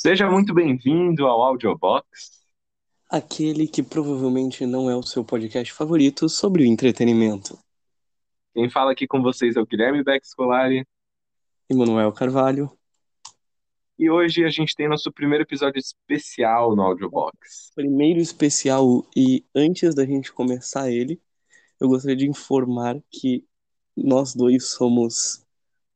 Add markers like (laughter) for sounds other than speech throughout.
Seja muito bem-vindo ao Audiobox. Aquele que provavelmente não é o seu podcast favorito sobre o entretenimento. Quem fala aqui com vocês é o Guilherme Beck Scolari. E Manuel Carvalho. E hoje a gente tem nosso primeiro episódio especial no Audiobox. Primeiro especial, e antes da gente começar ele, eu gostaria de informar que nós dois somos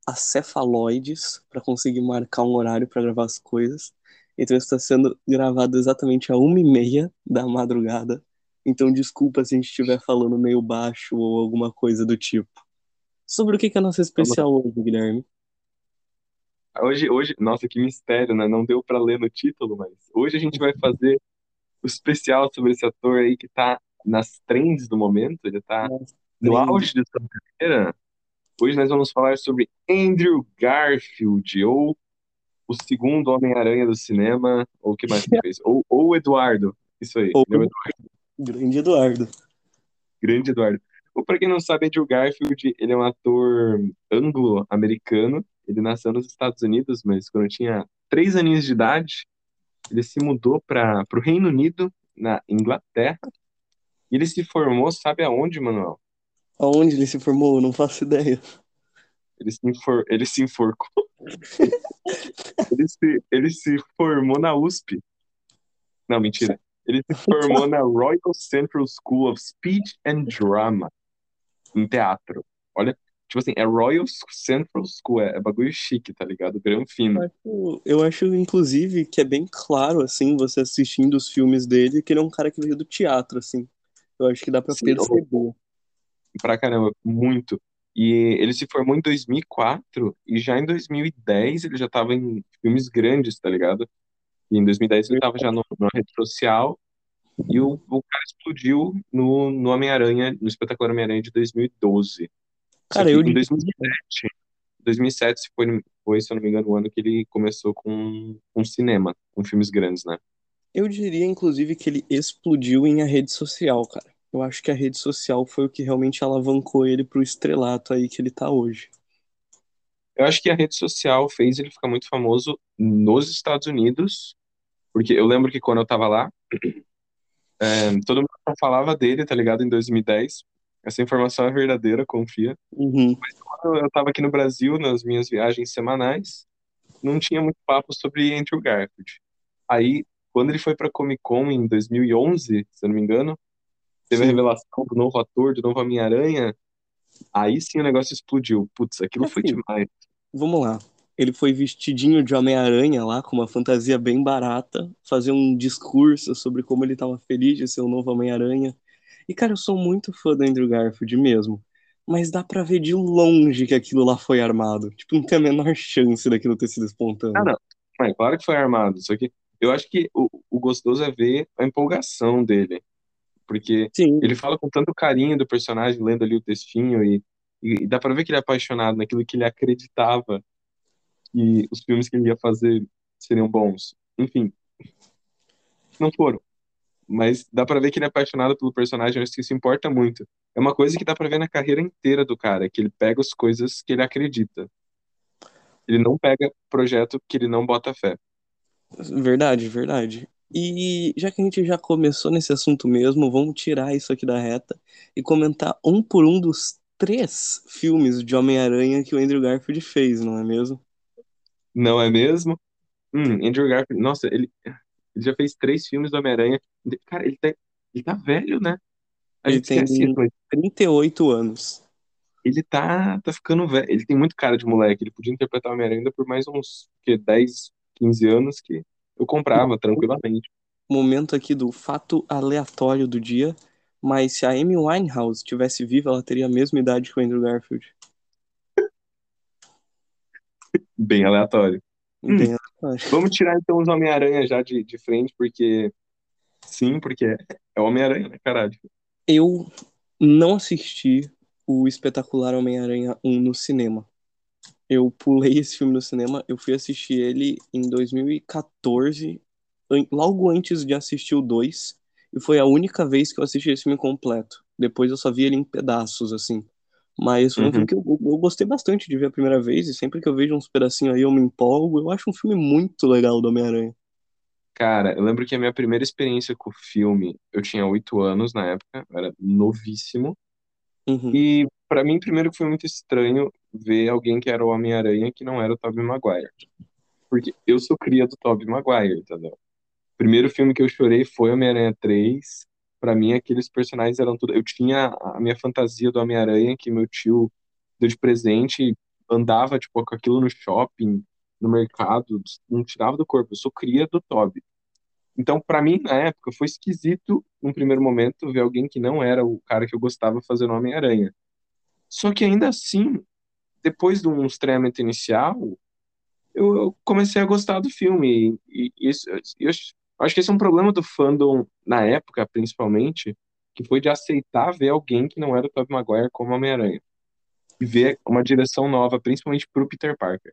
acefaloides para conseguir marcar um horário para gravar as coisas. Então está sendo gravado exatamente a uma e meia da madrugada. Então desculpa se a gente estiver falando meio baixo ou alguma coisa do tipo. Sobre o que é a nossa especial hoje, Guilherme? Hoje, hoje, nossa, que mistério, né? Não deu para ler no título, mas hoje a gente vai fazer o especial sobre esse ator aí que tá nas trends do momento, ele tá no auge de sua carreira. Hoje nós vamos falar sobre Andrew Garfield, ou o segundo Homem-Aranha do cinema, ou o que mais que fez? Ou, ou Eduardo, isso aí, Ou- Eduardo, Grande Eduardo. grande Eduardo. Ou para quem não sabe, Andrew Garfield, ele é um ator anglo-americano, ele nasceu nos Estados Unidos, mas quando tinha três aninhos de idade, ele se mudou para o Reino Unido, na Inglaterra, e ele se formou, sabe aonde, Manuel? Aonde ele se formou? Eu não faço ideia. Ele se, enfor... ele se enforcou. (laughs) ele, se... ele se formou na USP. Não, mentira. Ele se formou na Royal Central School of Speech and Drama, em teatro. Olha, tipo assim, é Royal Central School, é, é bagulho chique, tá ligado? Grão fino. Eu- Eu acho, inclusive, que é bem claro, assim, você assistindo os filmes dele, que ele é um cara que veio do teatro, assim. Eu acho que dá pra Sim, perceber. Pra caramba, muito. E ele se formou em 2004 e já em 2010 ele já tava em filmes grandes, tá ligado? E em 2010 ele tava já no, na rede social e o, o cara explodiu no, no Homem-Aranha, no espetacular Homem-Aranha de 2012. Só Cara, eu em diria- 2007, 2007 foi, foi, se eu não me engano, o ano que ele começou com, com cinema, com filmes grandes, né? Eu diria, inclusive, que ele explodiu em a rede social, cara. Eu acho que a rede social foi o que realmente alavancou ele pro estrelato aí que ele tá hoje. Eu acho que a rede social fez ele ficar muito famoso nos Estados Unidos, porque eu lembro que quando eu tava lá, é, (clears throat) todo mundo falava dele, tá ligado? Em 2010. Essa informação é verdadeira, confia. Uhum. Quando eu tava aqui no Brasil, nas minhas viagens semanais, não tinha muito papo sobre Andrew Garfield. Aí, quando ele foi pra Comic Con em 2011, se eu não me engano, teve a revelação do novo ator, do novo Homem-Aranha, aí sim o negócio explodiu. Putz, aquilo foi Assim, demais. Vamos lá. Ele foi vestidinho de Homem-Aranha lá, com uma fantasia bem barata, fazer um discurso sobre como ele tava feliz de ser o novo Homem-Aranha. E, cara, eu sou muito fã do Andrew Garfield mesmo. Mas dá pra ver de longe que aquilo lá foi armado. Tipo, não tem a menor chance daquilo ter sido espontâneo. Ah, não. Mas claro que foi armado. Só que eu acho que o, o gostoso é ver a empolgação dele. Porque Sim, ele fala com tanto carinho do personagem, lendo ali o textinho, e, e, e dá pra ver que ele é apaixonado naquilo que ele acreditava que os filmes que ele ia fazer seriam bons. Enfim, não foram. Mas dá pra ver que ele é apaixonado pelo personagem, acho que isso importa muito. É uma coisa que dá pra ver na carreira inteira do cara, que ele pega as coisas que ele acredita. Ele não pega projeto que ele não bota fé. verdade, verdade. E já que a gente já começou nesse assunto mesmo, vamos tirar isso aqui da reta e comentar um por um dos três filmes de Homem-Aranha que o Andrew Garfield fez, não é mesmo? Não é mesmo? Hum, Andrew Garfield, nossa, ele, ele já fez três filmes do Homem-Aranha. Cara, ele tá, ele tá velho, né? A Ele tem esquece isso, mas 38 anos. ele tá, tá ficando velho. Ele tem muito cara de moleque. Ele podia interpretar o Homem-Aranha por mais uns que, 10, 15 anos que eu comprava tranquilamente. Momento aqui do fato aleatório do dia, mas se a Amy Winehouse tivesse viva, ela teria a mesma idade que o Andrew Garfield. Bem aleatório. Hum. Bem aleatório. Vamos tirar então os Homem-Aranha já de, de frente, porque. Sim, porque é o Homem-Aranha, né, caralho? Eu não assisti o espetacular Homem-Aranha 1 no cinema. Eu pulei esse filme no cinema, eu fui assistir ele em 2014, an- logo antes de assistir o 2, e foi a única vez que eu assisti esse filme completo. Depois eu só vi ele em pedaços, assim. Mas foi um Uhum. filme que eu, eu gostei bastante de ver a primeira vez, e sempre que eu vejo uns pedacinhos aí eu me empolgo. Eu acho um filme muito legal do Homem-Aranha. Cara, eu lembro que a minha primeira experiência com o filme, eu tinha oito anos na época, eu era novíssimo. Uhum. E pra mim, primeiro que foi muito estranho ver alguém que era o Homem-Aranha que não era o Tobey Maguire. Porque eu sou cria do Tobey Maguire, entendeu? O primeiro filme que eu chorei foi Homem-Aranha 3. Pra mim, aqueles personagens eram tudo. Eu tinha a minha fantasia do Homem-Aranha que meu tio deu de presente, andava tipo com aquilo no shopping, no mercado, não tirava do corpo. Eu sou cria do Tobey. Então, pra mim, na época, foi esquisito, num primeiro momento, ver alguém que não era o cara que eu gostava fazendo Homem-Aranha. Só que ainda assim, depois de um estreamento inicial, eu, comecei a gostar do filme. E, e isso, eu acho que esse é um problema do fandom, na época, principalmente, que foi de aceitar ver alguém que não era o Tobey Maguire como Homem-Aranha. E ver uma direção nova, principalmente pro Peter Parker.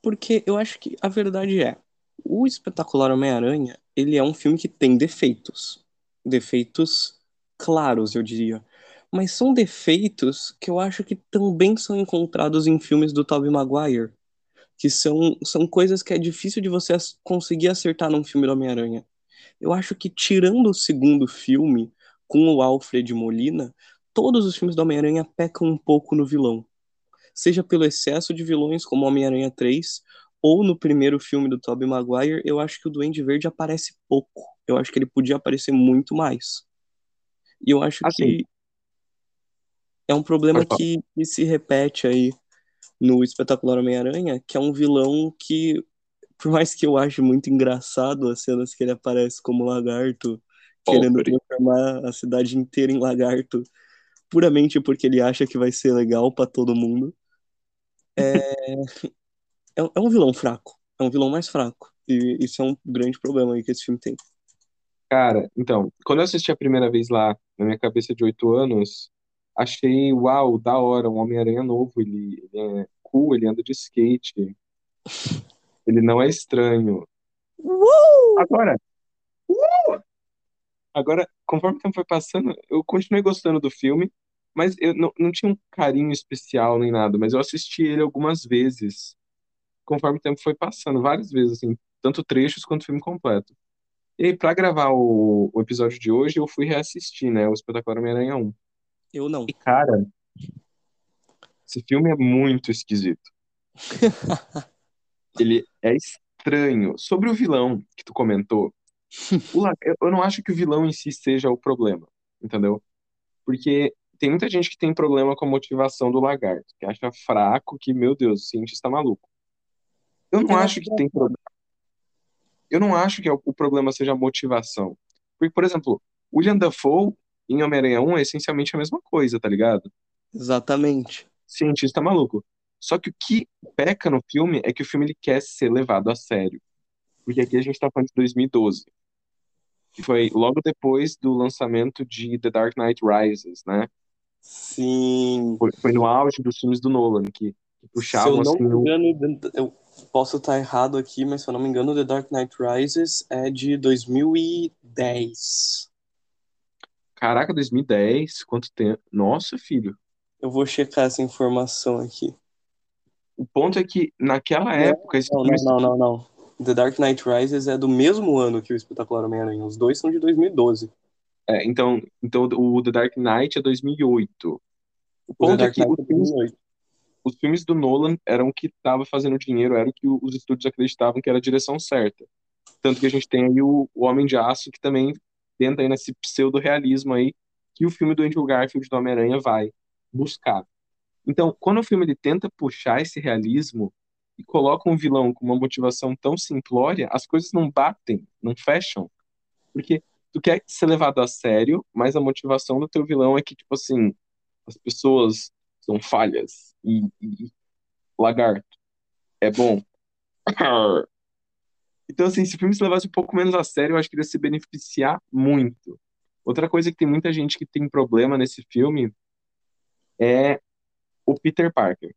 Porque eu acho que a verdade é, o Espetacular Homem-Aranha, ele é um filme que tem defeitos. Defeitos claros, eu diria. Mas são defeitos que eu acho que também são encontrados em filmes do Tobey Maguire. Que são, são coisas que é difícil de você conseguir acertar num filme do Homem-Aranha. Eu acho que tirando o segundo filme, com o Alfred Molina, todos os filmes do Homem-Aranha pecam um pouco no vilão. Seja pelo excesso de vilões, como Homem-Aranha 3, ou no primeiro filme do Tobey Maguire, eu acho que o Duende Verde aparece pouco. Eu acho que ele podia aparecer muito mais. E eu acho Assim, que é um problema que, que se repete aí no Espetacular Homem-Aranha, que é um vilão que, por mais que eu ache muito engraçado as cenas que ele aparece como lagarto, querendo Pobre. transformar a cidade inteira em lagarto, puramente porque ele acha que vai ser legal pra todo mundo, (laughs) é, é, é um vilão fraco. É um vilão mais fraco. E isso é um grande problema aí que esse filme tem. Cara, então, quando eu assisti a primeira vez lá, na minha cabeça de oito anos, achei, uau, da hora, um Homem-Aranha novo. Ele, ele é cool, ele anda de skate, ele não é estranho. Agora, agora, conforme o tempo foi passando, eu continuei gostando do filme, mas eu não, não tinha um carinho especial nem nada, mas eu assisti ele algumas vezes, conforme o tempo foi passando, várias vezes, assim, tanto trechos quanto filme completo. E aí, pra gravar o, o episódio de hoje, eu fui reassistir, né, o Espetacular Homem-Aranha 1. Eu não. E, cara, esse filme é muito esquisito. (laughs) Ele é estranho. Sobre o vilão que tu comentou, eu não acho que o vilão em si seja o problema, entendeu? Porque tem muita gente que tem problema com a motivação do lagarto, que acha fraco, que, meu Deus, o cientista maluco. Eu não acho que tem problema. Eu não acho que o o problema seja a motivação. Porque, por exemplo, William Dafoe em Homem-Aranha 1 é essencialmente a mesma coisa, tá ligado? Exatamente. Cientista maluco. Só que o que peca no filme é que o filme ele quer ser levado a sério. Porque aqui a gente tá falando de 2012. Que foi logo depois do lançamento de The Dark Knight Rises, né? Sim. Foi, foi no auge dos filmes do Nolan, que, que Se eu puxavam não assim. me o- engano, eu posso estar errado aqui, mas se eu não me engano, The Dark Knight Rises é de 2010. Caraca, 2010, quanto tempo? Nossa, filho. Eu vou checar essa informação aqui. O ponto é que naquela época Não, não, não, não, não. The Dark Knight Rises é do mesmo ano que o Espetacular Homem-Aranha. Os dois são de 2012. É, então, então o The Dark Knight é 2008. O O The ponto é Dark que Knight é 2008. Os filmes do Nolan eram o que estava fazendo dinheiro, era o que os estúdios acreditavam que era a direção certa. Tanto que a gente tem aí o, o Homem de Aço, que também tenta aí nesse pseudo-realismo aí, que o filme do Andrew Garfield do Homem-Aranha vai buscar. Então, quando o filme ele tenta puxar esse realismo e coloca um vilão com uma motivação tão simplória, as coisas não batem, não fecham. Porque tu quer ser levado a sério, mas a motivação do teu vilão é que, tipo assim, as pessoas são falhas e, e lagarto é bom. (laughs) Então, assim, se o filme se levasse um pouco menos a sério, eu acho que ele ia se beneficiar muito. Outra coisa que tem muita gente que tem problema nesse filme é o Peter Parker,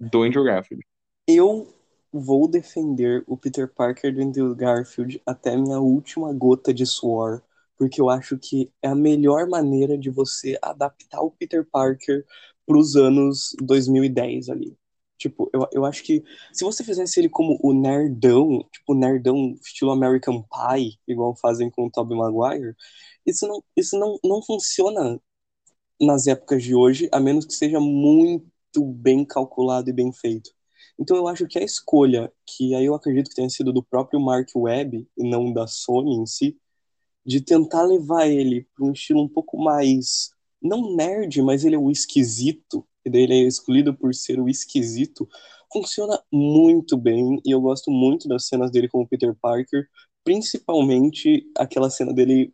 do Andrew Garfield. Eu vou defender o Peter Parker do Andrew Garfield até a minha última gota de suor, porque eu acho que é a melhor maneira de você adaptar o Peter Parker pros anos 2010 ali. Tipo, eu, eu acho que se você fizesse ele como o nerdão, tipo, nerdão estilo American Pie, igual fazem com o Tobey Maguire, isso não, isso não, não funciona nas épocas de hoje, a menos que seja muito bem calculado e bem feito. Então eu acho que a escolha, que aí eu acredito que tenha sido do próprio Mark Webb e não da Sony em si, de tentar levar ele para um estilo um pouco mais não nerd, mas ele é o esquisito, e daí ele é escolhido por ser o esquisito, funciona muito bem e eu gosto muito das cenas dele como Peter Parker, principalmente aquela cena dele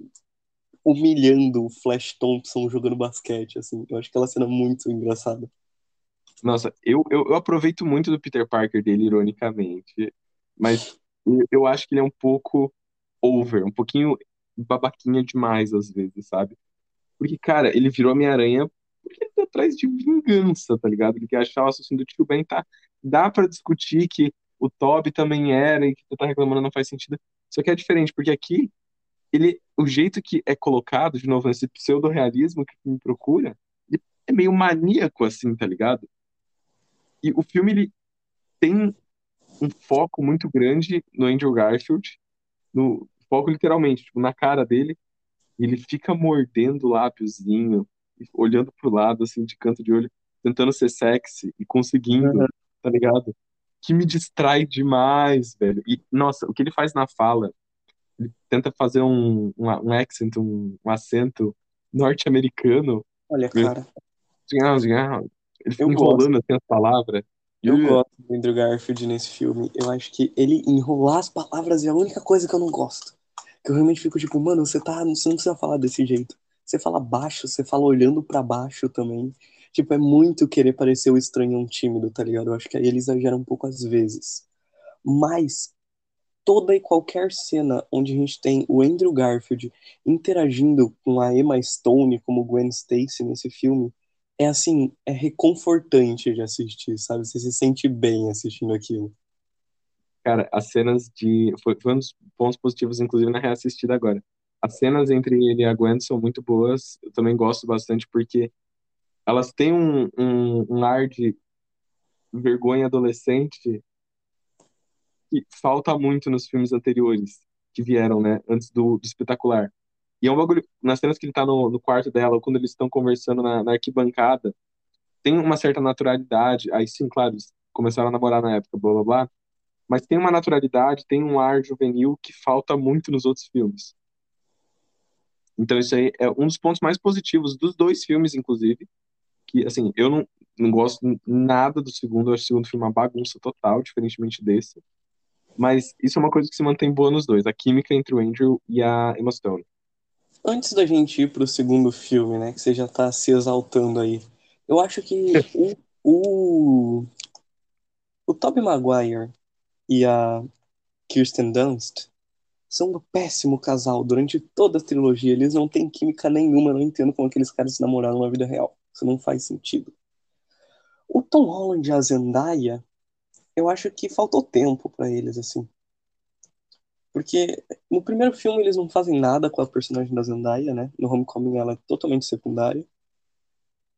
humilhando o Flash Thompson jogando basquete, assim. Eu acho aquela cena muito engraçada. Nossa, eu, eu, eu aproveito muito do Peter Parker dele, ironicamente, mas eu acho que ele é um pouco over, um pouquinho babaquinha demais às vezes, sabe? Porque, cara, ele virou Homem-Aranha porque ele tá atrás de vingança, tá ligado? Ele quer achar o assassino do tio Ben, tá? Dá para discutir que o Toby também era e que tu tá reclamando não faz sentido. Só que é diferente, porque aqui, ele, o jeito que é colocado, de novo, esse pseudo-realismo que me procura, é meio maníaco, assim, tá ligado? E o filme, ele tem um foco muito grande no Andrew Garfield, no foco literalmente, tipo, na cara dele, ele fica mordendo o lábiozinho, olhando pro lado, assim, de canto de olho, tentando ser sexy e conseguindo, uhum. tá ligado? Que me distrai demais, velho. E, nossa, o que ele faz na fala, ele tenta fazer um, um, um accent, um, um acento norte-americano. Olha, cara. Ele fica enrolando assim as palavras. Eu gosto do Andrew Garfield nesse filme. Eu acho que ele enrolar as palavras é a única coisa que eu não gosto. Que eu realmente fico tipo, mano, você tá. Você não precisa falar desse jeito. Você fala baixo, você fala olhando para baixo também. Tipo, é muito querer parecer o estranhão tímido, tá ligado? Eu acho que aí ele exagera um pouco às vezes. Mas toda e qualquer cena onde a gente tem o Andrew Garfield interagindo com a Emma Stone como Gwen Stacy nesse filme, é assim, é reconfortante de assistir, sabe? Você se sente bem assistindo aquilo. Cara, as cenas de. Foi, foi um dos pontos positivos, inclusive, na reassistida agora. As cenas entre ele e a Gwen são muito boas. Eu também gosto bastante porque elas têm um, um, um ar de vergonha adolescente que falta muito nos filmes anteriores que vieram, né? Antes do, do espetacular. E é um bagulho, nas cenas que ele tá no, no quarto dela, ou quando eles estão conversando na, na, arquibancada, tem uma certa naturalidade. Aí sim, claro, eles começaram a namorar na época, blá blá blá. Mas tem uma naturalidade, tem um ar juvenil que falta muito nos outros filmes. Então isso aí é um dos pontos mais positivos dos dois filmes, inclusive. Que, assim, eu não, não gosto nada do segundo, eu acho o segundo filme uma bagunça total, diferentemente desse. Mas isso é uma coisa que se mantém boa nos dois, a química entre o Andrew e a Emma Stone. Antes da gente ir pro segundo filme, né, que você já tá se exaltando aí, eu acho que (laughs) o, o, o Tobey Maguire e a Kirsten Dunst são um péssimo casal durante toda a trilogia. Eles não têm química nenhuma, não entendo como aqueles caras se namoraram na vida real. Isso não faz sentido. O Tom Holland e a Zendaya, eu acho que faltou tempo para eles, assim. Porque no primeiro filme eles não fazem nada com a personagem da Zendaya, né? No Homecoming ela é totalmente secundária.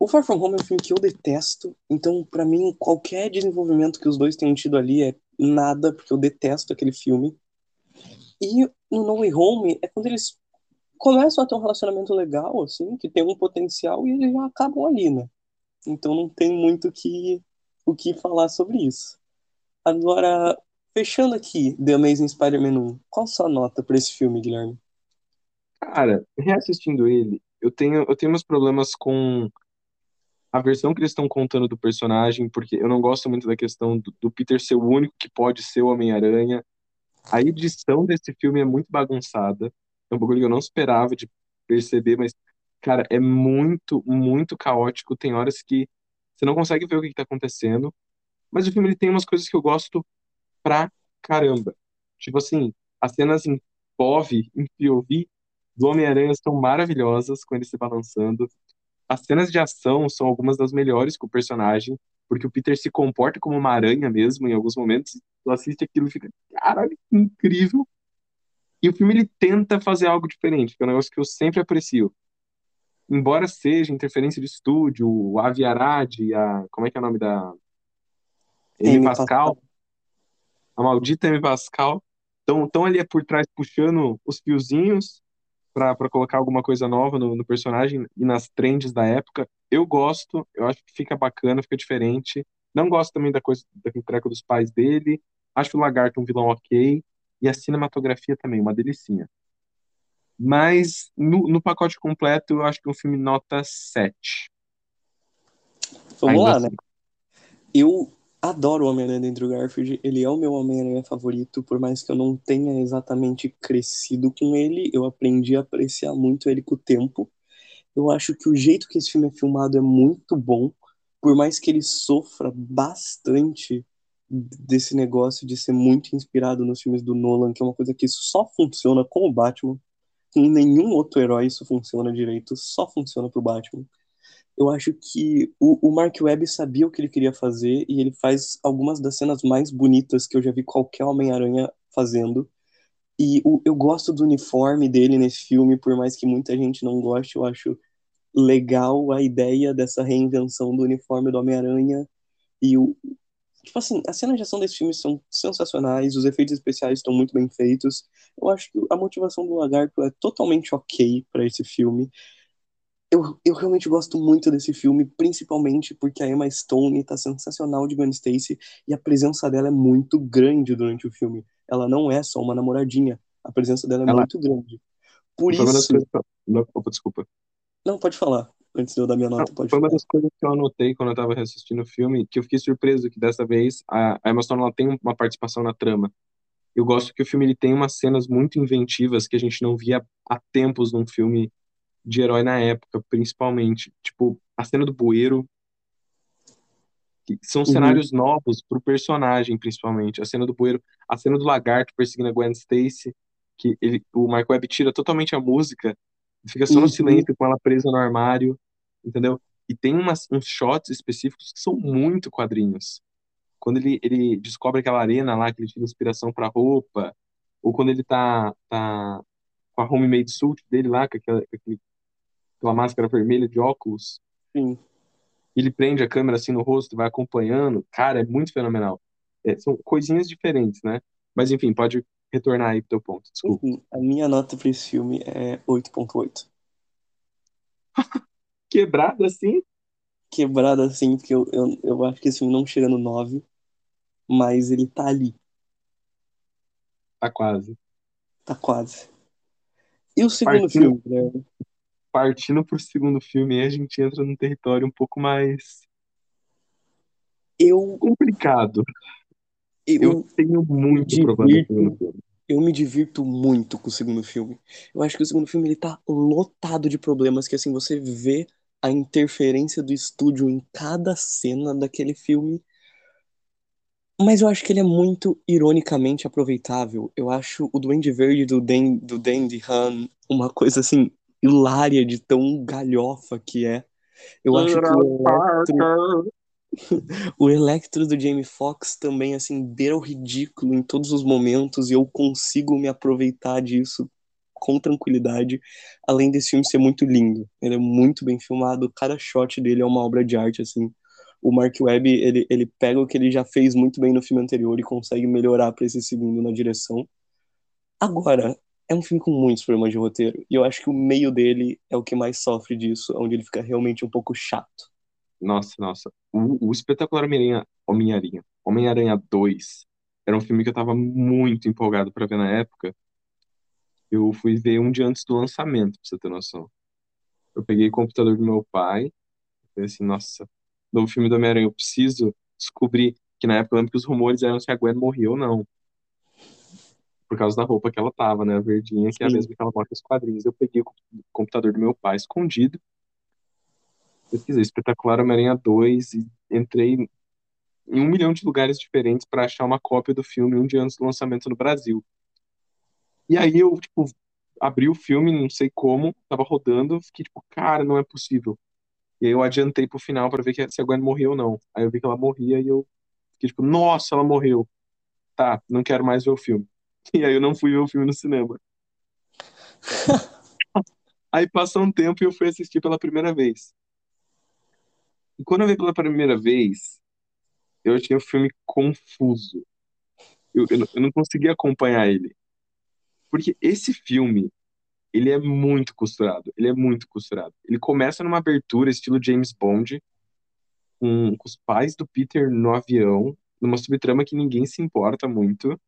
O Far From Home é um filme que eu detesto, então para mim qualquer desenvolvimento que os dois tenham tido ali é nada, porque eu detesto aquele filme. E no No Way Home é quando eles começam a ter um relacionamento legal, assim, que tem um potencial e eles já acabam ali, né? Então não tem muito que, o que falar sobre isso. Agora, Fechando aqui The Amazing Spider-Man 1, qual sua nota para esse filme, Guilherme? Cara, reassistindo ele, eu tenho, eu tenho meus problemas com a versão que eles estão contando do personagem, porque eu não gosto muito da questão do, do Peter ser o único que pode ser o Homem-Aranha. A edição desse filme é muito bagunçada. É um bagulho que eu não esperava de perceber, mas, cara, é muito, muito caótico. Tem horas que você não consegue ver o que está acontecendo. Mas o filme ele tem umas coisas que eu gosto pra caramba. Tipo assim, as cenas em POV, em POV, do Homem-Aranha são maravilhosas com ele se balançando. As cenas de ação são algumas das melhores com o personagem, porque o Peter se comporta como uma aranha mesmo em alguns momentos. Tu assiste aquilo e fica, caralho, que incrível. E o filme ele tenta fazer algo diferente, que é um negócio que eu sempre aprecio. embora seja interferência de estúdio, o Avi Arad, a, como é que é o nome da Amy Amy Pascal, a maldita Amy Pascal, estão ali por trás puxando os fiozinhos para colocar alguma coisa nova no, no personagem e nas trends da época. Eu gosto, eu acho que fica bacana, fica diferente. Não gosto também da coisa daquele treco dos pais dele. Acho o Lagarto um vilão ok. E a cinematografia também, uma delicinha. Mas no, no pacote completo, eu acho que é um filme nota 7. Vamos Ainda lá, assim. né? Eu adoro o Homem-Aranha do Andrew Garfield. Ele é o meu Homem-Aranha favorito, por mais que eu não tenha exatamente crescido com ele, eu aprendi a apreciar muito ele com o tempo. Eu acho que o jeito que esse filme é filmado é muito bom, por mais que ele sofra bastante desse negócio de ser muito inspirado nos filmes do Nolan, que é uma coisa que só funciona com o Batman. Com nenhum outro herói isso funciona direito, só funciona pro Batman. Eu acho que o, o Mark Webb sabia o que ele queria fazer e ele faz algumas das cenas mais bonitas que eu já vi qualquer Homem-Aranha fazendo. E o, eu gosto do uniforme dele nesse filme, por mais que muita gente não goste, eu acho legal a ideia dessa reinvenção do uniforme do Homem-Aranha. E o. Tipo assim, as cenas de ação desse filme são sensacionais, os efeitos especiais estão muito bem feitos. Eu acho que a motivação do Lagarto é totalmente ok para esse filme. Eu, eu realmente gosto muito desse filme, principalmente porque a Emma Stone tá sensacional de Gwen Stacy e a presença dela é muito grande durante o filme. Ela não é só uma namoradinha, a presença dela é Ela- muito grande. Por Foi uma isso. Não, opa, desculpa. Não, pode falar. Antes de eu dar minha nota, pode Foi uma falar. das coisas que eu anotei quando eu tava assistindo o filme, que eu fiquei surpreso que dessa vez a a Emma Stone ela tem uma participação na trama. Eu gosto que o filme ele tem umas cenas muito inventivas que a gente não via há tempos num filme de herói na época, principalmente. Tipo, a cena do bueiro, são Uhum. cenários novos pro personagem, principalmente. A cena do bueiro, a cena do lagarto perseguindo a Gwen Stacy, que ele, o Mark Webb tira totalmente a música, fica só no Uhum. silêncio com ela presa no armário, entendeu? E tem umas, uns shots específicos que são muito quadrinhos. Quando ele, ele descobre aquela arena lá, que ele tira inspiração pra roupa, ou quando ele tá, tá com a homemade suit dele lá, com aquela, com aquele- aquela máscara vermelha de óculos, Sim. ele prende a câmera assim no rosto vai acompanhando. Cara, é muito fenomenal. É, são coisinhas diferentes, né? Mas enfim, pode retornar aí pro teu ponto, desculpa. Enfim, a minha nota pra esse filme é 8.8. (laughs) Quebrado assim? Quebrada assim, porque eu, eu, eu acho que esse filme não chega no 9, mas ele tá ali, Tá quase. tá quase. E o segundo Partindo, filme, Guilherme? Partindo pro segundo filme, aí a gente entra num território um pouco mais Eu, complicado. Eu eu tenho muito problema com o segundo filme. eu me divirto muito com o segundo filme. Eu acho que o segundo filme ele tá lotado de problemas que assim você vê a interferência do estúdio em cada cena daquele filme, mas eu acho que ele é muito ironicamente aproveitável. Eu acho o Duende Verde do Dan, do Dandy Han uma coisa assim hilária de tão galhofa que é. Eu acho que o Electro. (laughs) O Electro do Jamie Foxx também, assim, beira o ridículo em todos os momentos e eu consigo me aproveitar disso com tranquilidade, além desse filme ser muito lindo. Ele é muito bem filmado, cada shot dele é uma obra de arte, assim. O Mark Webb, ele, ele pega o que ele já fez muito bem no filme anterior e consegue melhorar para esse segundo na direção. Agora, é um filme com muitos problemas de roteiro, e eu acho que o meio dele é o que mais sofre disso, onde ele fica realmente um pouco chato. Nossa, nossa. O, o espetacular Homem-Aranha, Homem-Aranha, Homem-Aranha 2 era um filme que eu tava muito empolgado pra ver na época. Eu fui ver um dia antes do lançamento, pra você ter noção. Eu peguei o computador do meu pai, falei assim, nossa, novo filme do Homem-Aranha, eu preciso descobrir, que na época eu lembro que os rumores eram se a Gwen morria ou não. Por causa da roupa que ela tava, né, a verdinha, que é a Sim. mesma que ela mostra nos quadrinhos. Eu peguei o computador do meu pai escondido, pesquisei Espetacular Homem-Aranha 2 e entrei em um milhão de lugares diferentes pra achar uma cópia do filme um dia antes do lançamento no Brasil. E aí eu, tipo, abri o filme, não sei como, tava rodando, fiquei tipo, cara, não é possível. E aí eu adiantei pro final pra ver que- se a Gwen morreu ou não. Aí eu vi que ela morria e eu fiquei tipo, nossa, ela morreu. Tá, não quero mais ver o filme. E aí eu não fui ver o filme no cinema. (laughs) Aí passou um tempo e eu fui assistir pela primeira vez. E quando eu vi pela primeira vez, eu achei o filme confuso. Eu, eu, não- eu não conseguia acompanhar ele. Porque esse filme, ele é muito costurado. Ele é muito costurado. Ele começa numa abertura estilo James Bond, com, com os pais do Peter no avião, numa subtrama que ninguém se importa muito.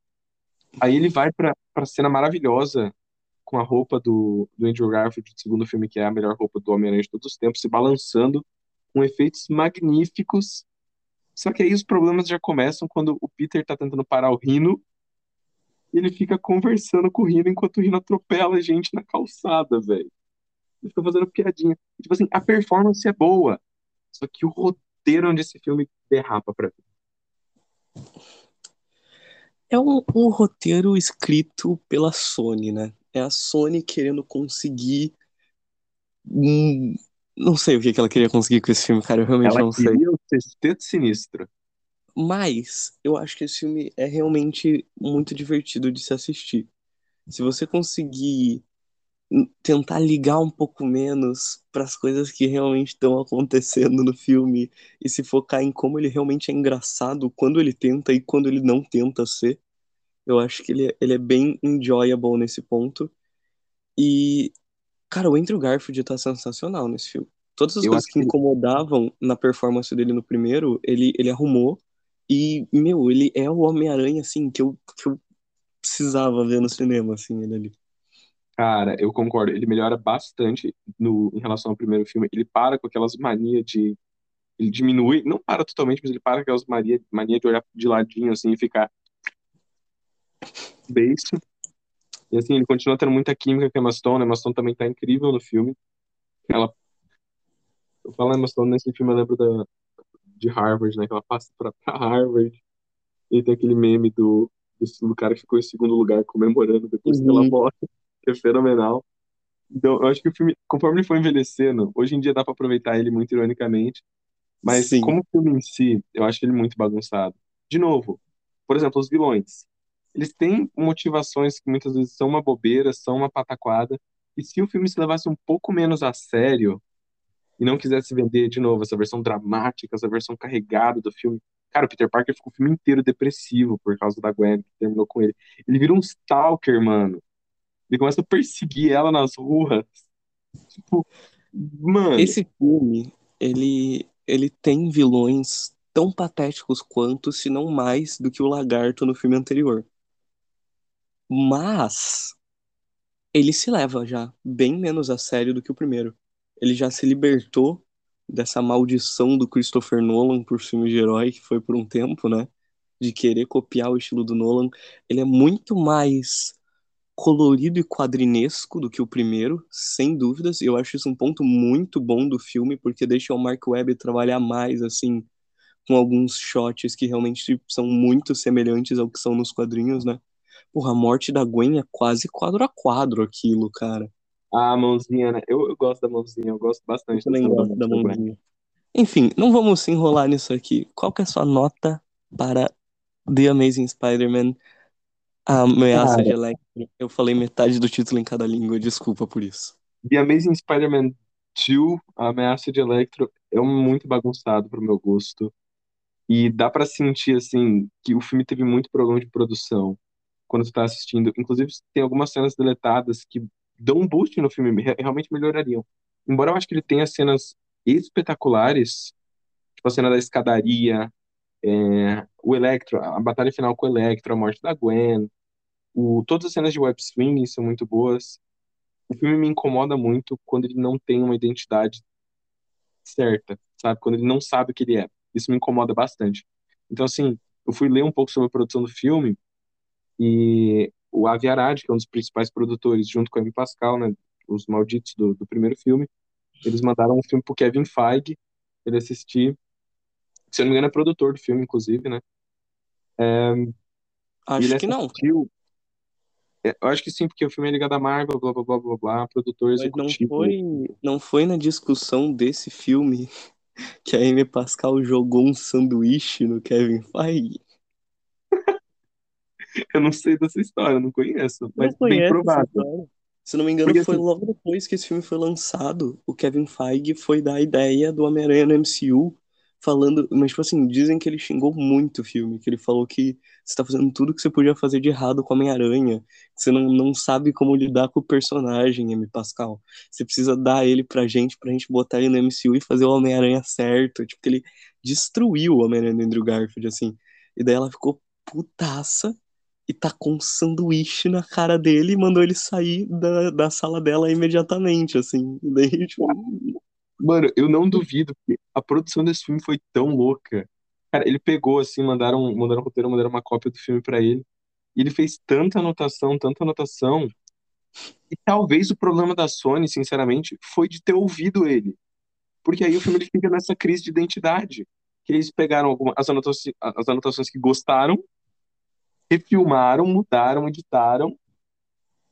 Aí ele vai pra, pra cena maravilhosa com a roupa do, do Andrew Garfield do segundo filme, que é a melhor roupa do Homem-Aranha de todos os tempos, se balançando, com efeitos magníficos. Só que aí os problemas já começam quando o Peter tá tentando parar o Rino e ele fica conversando com o Rino enquanto o Rino atropela a gente na calçada, velho. Ele fica fazendo piadinha. E, tipo assim, a performance é boa, só que o roteiro onde esse filme derrapa pra mim. É um, um roteiro escrito pela Sony, né? É a Sony querendo conseguir. hum, não sei o que que ela queria conseguir com esse filme, cara. Eu realmente Ela não sei. queria o sexteto sinistro. Mas eu acho que esse filme é realmente muito divertido de se assistir. Se você conseguir tentar ligar um pouco menos para as coisas que realmente estão acontecendo no filme e se focar em como ele realmente é engraçado quando ele tenta e quando ele não tenta ser, eu acho que ele, é- ele é bem enjoyable nesse ponto. E, cara, o Andrew Garfield tá sensacional nesse filme. Todas as Eu coisas que incomodavam na performance dele no primeiro, ele, ele arrumou. E, meu, ele é o Homem-Aranha, assim, que eu, que eu precisava ver no cinema, assim, ele ali. Cara, eu concordo. Ele melhora bastante no, em relação ao primeiro filme. Ele para com aquelas manias de. Ele diminui, não para totalmente, mas ele para com aquelas mania, mania de olhar de ladinho assim e ficar beijo. E assim, ele continua tendo muita química com a Emma Stone. A Emma Stone também tá incrível no filme. Ela, eu falo Emma Stone nesse filme, eu lembro da, de Harvard, né? Que ela passa pra, pra Harvard. E tem aquele meme do, do, do cara que ficou em segundo lugar comemorando depois que ela Uhum. Que é fenomenal. Então, eu acho que o filme, conforme ele foi envelhecendo, hoje em dia dá pra aproveitar ele muito ironicamente, mas Sim. como filme em si, eu acho ele muito bagunçado. De novo, por exemplo, os vilões. Eles têm motivações que muitas vezes são uma bobeira, são uma pataquada, e se o filme se levasse um pouco menos a sério e não quisesse vender de novo essa versão dramática, essa versão carregada do filme, cara, o Peter Parker ficou o filme inteiro depressivo por causa da Gwen, que terminou com ele. Ele vira um stalker, mano. Ele começa a perseguir ela nas ruas. Tipo, mano, Esse filme, ele, ele tem vilões tão patéticos quanto, se não mais, do que o Lagarto no filme anterior. Mas ele se leva já bem menos a sério do que o primeiro. Ele já se libertou dessa maldição do Christopher Nolan por filme de herói, que foi por um tempo, né? De querer copiar o estilo do Nolan. Ele é muito mais colorido e quadrinesco do que o primeiro, sem dúvidas. Eu acho isso um ponto muito bom do filme, porque deixa o Mark Webb trabalhar mais, assim, com alguns shots que realmente são muito semelhantes ao que são nos quadrinhos, né? Porra, a morte da Gwen é quase quadro a quadro aquilo, cara. a mãozinha, né? Eu, eu gosto da mãozinha, eu gosto Eu bastante da também gosto da Gwen. mãozinha. Enfim, não vamos se enrolar nisso aqui. Qual que é a sua nota para The Amazing Spider-Man, a ameaça de Cara, Electro? Eu falei metade do título em cada língua, desculpa por isso. The Amazing Spider-Man 2, A Ameaça de Electro, é muito bagunçado pro meu gosto. E dá pra sentir, assim, que o filme teve muito problema de produção quando você tá assistindo. Inclusive, tem algumas cenas deletadas que dão um boost no filme, re- realmente melhorariam. Embora eu acho que ele tenha cenas espetaculares, tipo a cena da escadaria, é, o Electro, a batalha final com o Electro, a morte da Gwen, o, todas as cenas de web swinging são muito boas. O filme me incomoda muito quando ele não tem uma identidade certa, sabe? Quando ele não sabe o que ele é. Isso me incomoda bastante. Então, assim, eu fui ler um pouco sobre a produção do filme e o Avi Arad, que é um dos principais produtores, junto com a Amy Pascal, né, os malditos do, do primeiro filme, eles mandaram um filme pro Kevin Feige, ele assistir. Se eu não me engano, é produtor do filme, inclusive, né? E Acho que não, é, Eu acho que sim, porque o filme é ligado à Marvel, blá blá blá blá blá, produtor mas não executivo. foi, não foi na discussão desse filme (laughs) que a Amy Pascal jogou um sanduíche no Kevin Feige. (laughs) Eu não sei dessa história, não conheço, Não mas bem conhece essa provável. Se não me engano, Porque, foi assim, logo depois que esse filme foi lançado, o Kevin Feige foi dar a ideia do Homem-Aranha no MCU, falando, mas tipo assim, dizem que ele xingou muito o filme, que ele falou que você tá fazendo tudo que você podia fazer de errado com Homem-Aranha, que você não, não sabe como lidar com o personagem, M. Pascal. Você precisa dar ele pra gente, pra gente botar ele no MCU e fazer o Homem-Aranha certo. Tipo, que ele destruiu o Homem-Aranha do Andrew Garfield, assim. E daí ela ficou putaça e tacou um sanduíche na cara dele e mandou ele sair da, da sala dela imediatamente, assim. E daí, tipo, mano, eu não duvido, porque a produção desse filme foi tão louca. Cara, ele pegou, assim, mandaram, mandaram um roteiro, mandaram uma cópia do filme pra ele. E ele fez tanta anotação, tanta anotação. E talvez o problema da Sony, sinceramente, foi de ter ouvido ele. Porque aí o filme ele fica nessa crise de identidade. Que eles pegaram alguma, as, anotações, as anotações que gostaram, refilmaram, mudaram, editaram,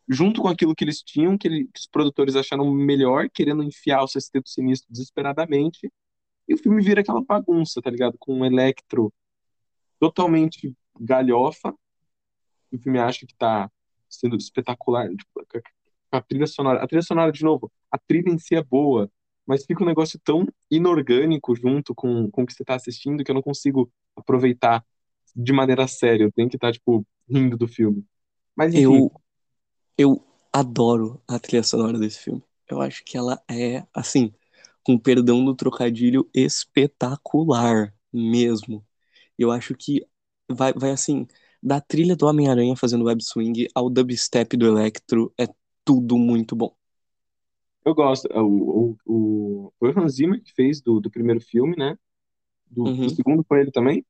junto com aquilo que eles tinham, que, ele- que os produtores acharam melhor, querendo enfiar o Sexteto Sinistro desesperadamente. E o filme vira aquela bagunça, tá ligado? Com um Electro totalmente galhofa. O filme acha que tá sendo espetacular. Tipo, a trilha sonora. A trilha sonora, de novo, a trilha em si é boa, mas fica um negócio tão inorgânico junto com, com o que você tá assistindo que eu não consigo aproveitar de maneira séria. Eu tenho que estar, tipo, rindo do filme. Mas, enfim, eu, eu adoro a trilha sonora desse filme. Eu acho que ela é, assim, com perdão do trocadilho, espetacular mesmo. Eu acho que vai, vai assim, da trilha do Homem-Aranha fazendo web swing ao dubstep do Electro, é tudo muito bom. eu gosto. O, o, o, foi o Hans Zimmer que fez do, do primeiro filme, né? Do, do Uhum. segundo foi ele também.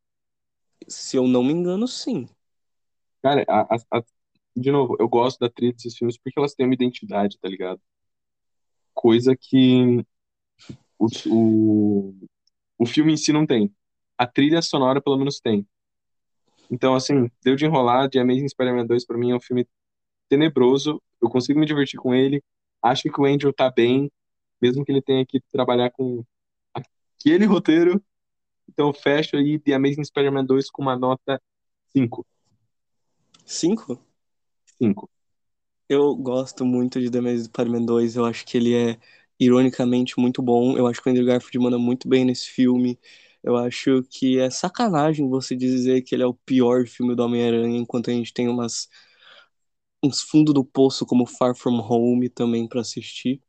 Se eu não me engano, sim. Cara, a- a- de novo, eu gosto da trilha desses filmes porque elas têm uma identidade, tá ligado? Coisa que o, o, o filme em si não tem. A trilha sonora, pelo menos, tem. Então, assim, deu de enrolar. The Amazing Spider-Man 2, pra mim, é um filme tenebroso. Eu consigo me divertir com ele. Acho que o Andrew tá bem, mesmo que ele tenha que trabalhar com aquele roteiro. Então, fecho aí The Amazing Spider-Man 2 com uma nota 5. Cinco? 5. Eu gosto muito de The Amazing Spider-Man 2. Eu acho que ele é, ironicamente, muito bom. Eu acho que o Andrew Garfield manda muito bem nesse filme. Eu acho que é sacanagem você dizer que ele é o pior filme do Homem-Aranha, enquanto a gente tem umas, uns fundos do poço como Far From Home também pra assistir.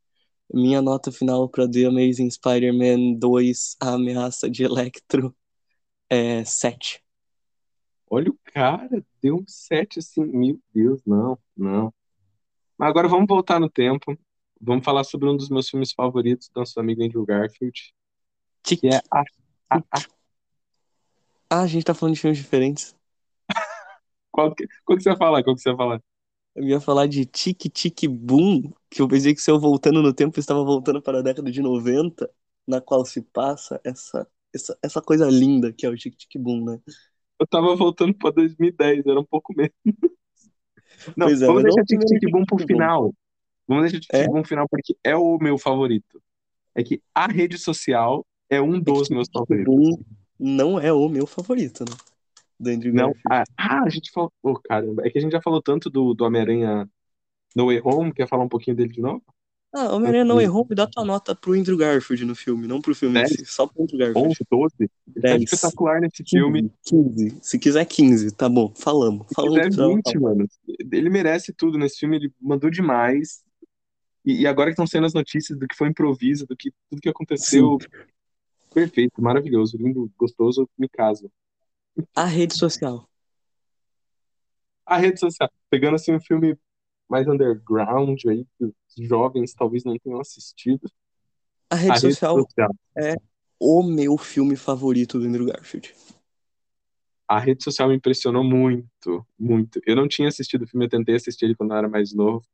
Minha nota final pra The Amazing Spider-Man 2, A Ameaça de Electro, é 7. Olha o cara, deu um 7 assim. Meu Deus, não, não. Mas agora vamos voltar no tempo. Vamos falar sobre um dos meus filmes favoritos do nosso amigo Andrew Garfield, que é a, a, a Ah, a gente tá falando de filmes diferentes. (laughs) qual, que, qual que você vai falar? Qual que você vai falar? Eu ia falar de Tic Tic Boom, que eu pensei que se eu voltando no tempo eu estava voltando para a década de 90, na qual se passa essa, essa, essa coisa linda que é o Tic Tic Boom, né? Eu tava voltando pra 2010, era um pouco menos. Não, Pois é, vamos não deixar o Tic Tic Boom pro final. Vamos deixar Tic É? Tic Boom pro final porque é o meu favorito. É que a rede social é um É que dos meus favoritos. Boom não é o meu favorito, né? Do Andrew Não, Garfield. ah, ah, a gente falou. Oh, caramba, é que a gente já falou tanto do, do Homem-Aranha No Way Home, quer falar um pouquinho dele de novo? Ah, Homem-Aranha não errou, me dá tua nota pro Andrew Garfield no filme, não pro filme em 10, si, só pro Andrew Garfield. 11, 12. Ele tá 10, espetacular nesse filme. 15, 15. Se quiser 15, tá bom, falamos. Se Falamos quiser precisava 20, falar. mano. Ele merece tudo nesse filme, ele mandou demais. E, e agora que estão sendo as notícias do que foi improviso, do que tudo que Sim. aconteceu, perfeito, maravilhoso, lindo, gostoso, me caso. A rede social. A rede social, pegando assim um filme mais underground aí, que os jovens talvez não tenham assistido. A A rede rede social social. é o meu filme favorito do Andrew Garfield. A rede social me impressionou muito, muito. Eu não tinha assistido o filme, eu tentei assistir ele quando eu era mais novo,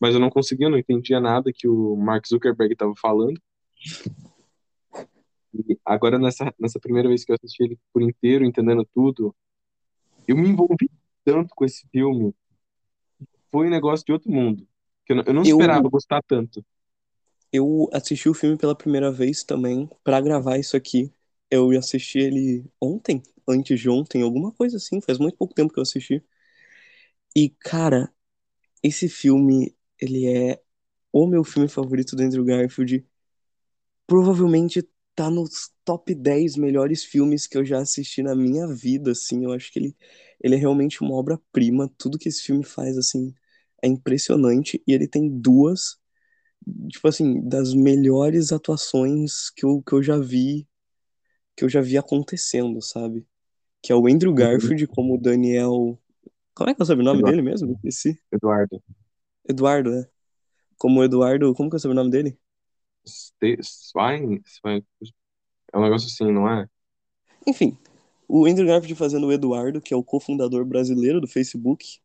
mas eu não conseguia, eu não entendia nada que o Mark Zuckerberg estava falando. E agora, nessa, nessa primeira vez que eu assisti ele por inteiro, entendendo tudo, eu me envolvi tanto com esse filme. Foi um negócio de outro mundo. Que eu, não- eu não Eu, esperava gostar tanto. eu assisti o filme pela primeira vez também pra gravar isso aqui. Eu assisti ele ontem, antes de ontem, alguma coisa assim. Faz muito pouco tempo que eu assisti. E, cara, esse filme ele é o meu filme favorito do Andrew Garfield. Provavelmente tá nos top 10 melhores filmes que eu já assisti na minha vida, assim. Eu acho que ele, ele é realmente uma obra-prima. Tudo que esse filme faz, assim, é impressionante. E ele tem duas, tipo assim, das melhores atuações que eu, que eu já vi, que eu já vi acontecendo, sabe? Que é o Andrew Uhum. Garfield como o Daniel. Como é que é o sobrenome Eduardo. dele mesmo? Esqueci. Eduardo. Eduardo, né? Como o Eduardo. Como que é o sobrenome dele? Swine? É um negócio assim, não é? Enfim, o Andrew Garfield fazendo o Eduardo, que é o cofundador brasileiro do Facebook.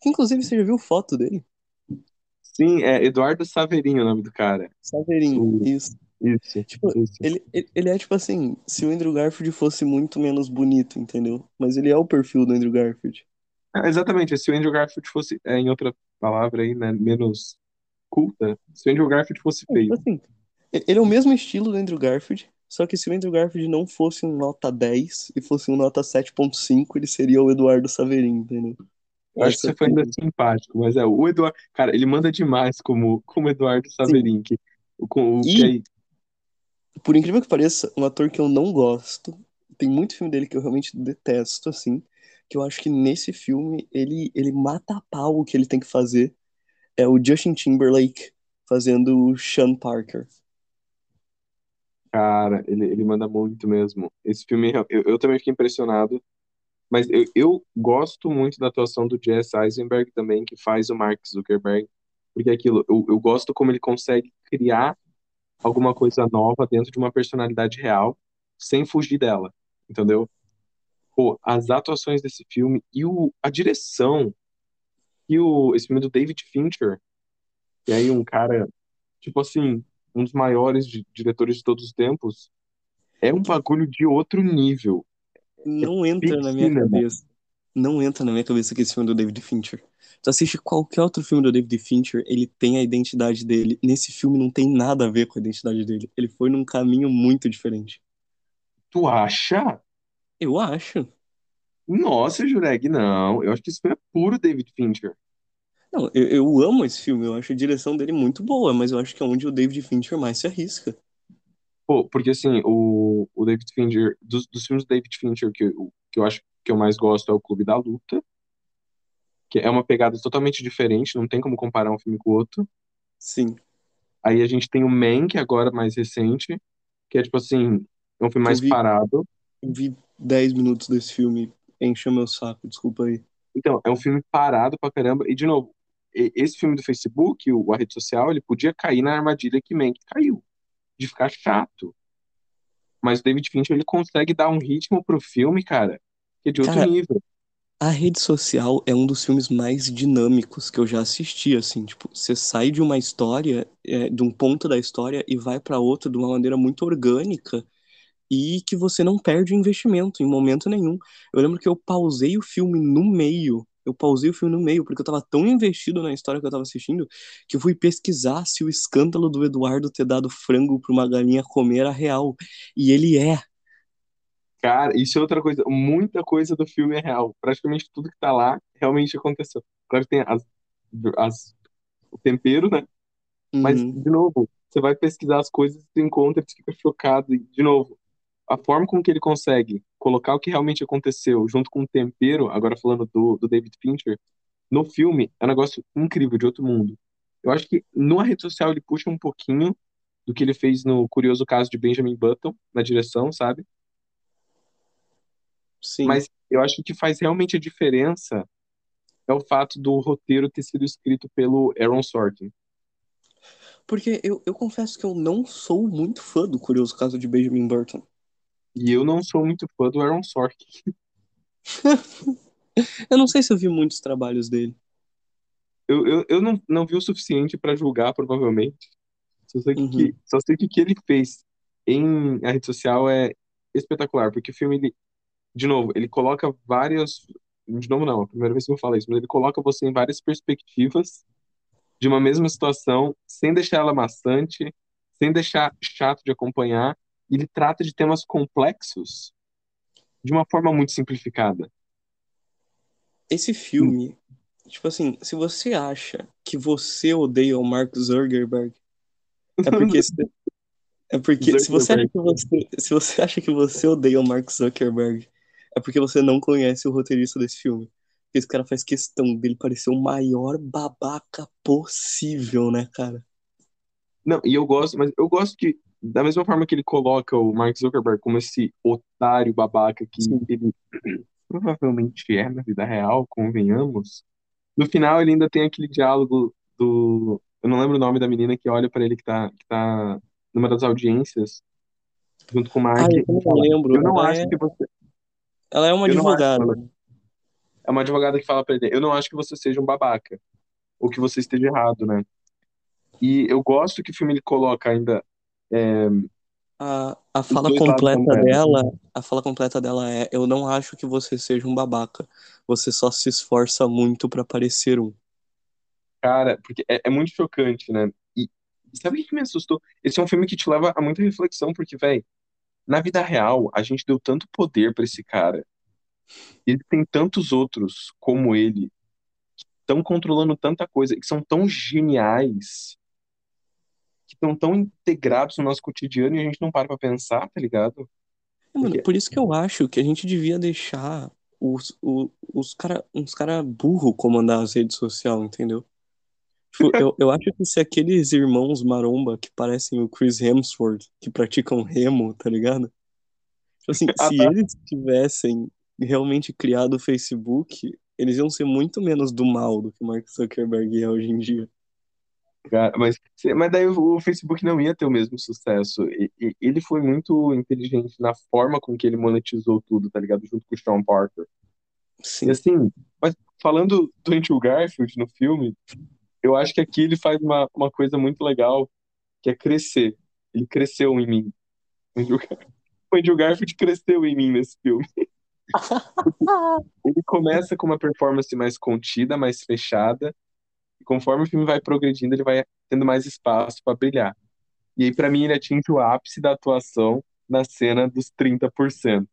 Que inclusive você já viu foto dele? Sim, é Eduardo Saverinho o nome do cara. Saverinho, O- isso. Isso, Tipo, isso. ele, ele, ele é tipo assim, se o Andrew Garfield fosse muito menos bonito, entendeu? Mas ele é o perfil do Andrew Garfield. É, exatamente, se o Andrew Garfield fosse, é, em outra palavra aí, né, menos culta, se o Andrew Garfield fosse É, feio. assim, ele é o mesmo estilo do Andrew Garfield, só que se o Andrew Garfield não fosse um nota 10 e fosse um nota 7.5, ele seria o Eduardo Saverinho, entendeu? Eu acho que você foi ainda é- simpático, mas é, o Eduardo, cara, ele manda demais como, como Eduardo Saverin, que, com, o que E- aí, Por incrível que pareça, um ator que eu não gosto, tem muito filme dele que eu realmente detesto, assim, que eu acho que nesse filme ele, ele mata a pau o que ele tem que fazer. É o Justin Timberlake fazendo o Sean Parker. cara, ele, ele manda muito mesmo. Esse filme, eu, eu também fiquei impressionado, mas eu, eu gosto muito da atuação do Jesse Eisenberg também, que faz o Mark Zuckerberg, porque é aquilo, eu, eu gosto como ele consegue criar alguma coisa nova dentro de uma personalidade real, sem fugir dela, entendeu? Pô, as atuações desse filme e o, a direção, e o, esse filme do David Fincher, que é aí um cara, tipo assim, um dos maiores di- diretores de todos os tempos, é um bagulho de outro nível. Não entra Big na minha cinema. cabeça. Não entra na minha cabeça que esse filme é do David Fincher. Tu assiste qualquer outro filme do David Fincher, ele tem a identidade dele. Nesse filme não tem nada a ver com a identidade dele. Ele foi num caminho muito diferente. Tu acha? Eu acho. Nossa, Jureg, não. Eu acho que isso é puro David Fincher. Não, eu, eu amo esse filme, eu acho a direção dele muito boa, mas eu acho que é onde o David Fincher mais se arrisca. Pô, porque assim, o, o David Fincher, dos, dos filmes do David Fincher que eu, que eu acho que eu mais gosto é o Clube da Luta, que é uma pegada totalmente diferente, não tem como comparar um filme com o outro. Sim. Aí a gente tem o Man, que é agora mais recente, que é tipo assim, é um filme mais vi. parado. Eu vi 10 minutos desse filme, encheu meu saco, desculpa aí. Então, é um filme parado pra caramba. E, de novo, esse filme do Facebook, o, a rede social, ele podia cair na armadilha que Mank caiu, de ficar chato. Mas o David Fincher, ele consegue dar um ritmo pro filme, cara, que é de outro Cara, nível. A rede social é um dos filmes mais dinâmicos que eu já assisti, assim, tipo, você sai de uma história, é, de um ponto da história e vai pra outro de uma maneira muito orgânica e que você não perde o investimento em momento nenhum. Eu lembro que eu pausei o filme no meio, eu pausei o filme no meio porque eu tava tão investido na história que eu tava assistindo que eu fui pesquisar se o escândalo do Eduardo ter dado frango pra uma galinha comer era real. E ele é. Cara, isso é outra coisa, muita coisa do filme é real. Praticamente tudo que tá lá realmente aconteceu. Claro que tem as, as, o tempero, né? Mas, Uhum. de novo, você vai pesquisar as coisas, você encontra, você fica chocado. E, de novo, a forma com que ele consegue colocar o que realmente aconteceu junto com o tempero, agora falando do, do David Fincher, no filme, é um negócio incrível, de outro mundo. Eu acho que numa rede social ele puxa um pouquinho do que ele fez no curioso caso de Benjamin Button, na direção, sabe? Sim. Mas eu acho que o que faz realmente a diferença é o fato do roteiro ter sido escrito pelo Aaron Sorkin. Porque eu, eu confesso que eu não sou muito fã do Curioso Caso de Benjamin Burton. E eu não sou muito fã do Aaron Sorkin. (laughs) Eu não sei se eu vi muitos trabalhos dele. Eu, eu, eu não, não vi o suficiente para julgar, provavelmente. Só sei que, Uhum. que- só sei que o que ele fez em a rede social é espetacular, porque o filme, ele, de novo, ele coloca várias. De novo, não, é a primeira vez que eu falo isso, mas ele coloca você em várias perspectivas de uma mesma situação, sem deixar ela maçante, sem deixar chato de acompanhar. Ele trata de temas complexos de uma forma muito simplificada. Esse filme, Tipo assim, se você acha que você odeia o Mark Zuckerberg, é porque, se- é porque se você acha que você, se você acha que você odeia o Mark Zuckerberg, é porque você não conhece o roteirista desse filme. Porque esse cara faz questão dele parecer o maior babaca possível, né, cara? Não, e eu gosto, mas eu gosto que, da mesma forma que ele coloca o Mark Zuckerberg como esse otário babaca que Sim. ele (clears throat) provavelmente é na vida real, convenhamos, no final ele ainda tem aquele diálogo do. Eu não lembro o nome da menina que olha pra ele que tá, que tá numa das audiências, junto com o Mark. Ah, eu também fala, lembro. Eu não Ela acho é, que você. ela é uma Eu não advogada. É uma advogada que fala pra ele: Eu não acho que você seja um babaca, ou que você esteja errado, né? E eu gosto que o filme ele coloca ainda. É, A, a fala completa moeda. dela, a fala completa dela é: Eu não acho que você seja um babaca. Você só se esforça muito pra parecer um. Cara, porque é, é muito chocante, né? E sabe o que me assustou? Esse é um filme que te leva a muita reflexão, porque, velho, na vida real, a gente deu tanto poder pra esse cara. Ele tem tantos outros como ele, que estão controlando tanta coisa, que são tão geniais, que estão tão integrados no nosso cotidiano e a gente não para pra pensar, tá ligado? É, mano, Porque, por isso que eu acho que a gente devia deixar os, o- os cara, uns cara burro comandar as redes sociais, entendeu? Tipo, eu, eu acho que se aqueles irmãos maromba que parecem o Chris Hemsworth, que praticam remo, tá ligado? Tipo assim, (laughs) ah, se tá, eles tivessem realmente criado o Facebook, eles iam ser muito menos do mal do que o Mark Zuckerberg é hoje em dia. Cara, mas, mas daí o, Facebook não ia ter o mesmo sucesso. E, e- ele foi muito inteligente na forma com que ele monetizou tudo, tá ligado? Junto com o Sean Parker. E Sim. assim, mas falando do Andrew Garfield no filme, eu acho que aqui ele faz uma, uma coisa muito legal, que é crescer. Ele cresceu em mim. O Andrew, Gar- o Andrew Garfield cresceu em mim nesse filme. (laughs) Ele começa com uma performance mais contida, mais fechada, conforme o filme vai progredindo, ele vai tendo mais espaço para brilhar. E aí, pra mim, ele atinge o ápice da atuação na cena dos 30%,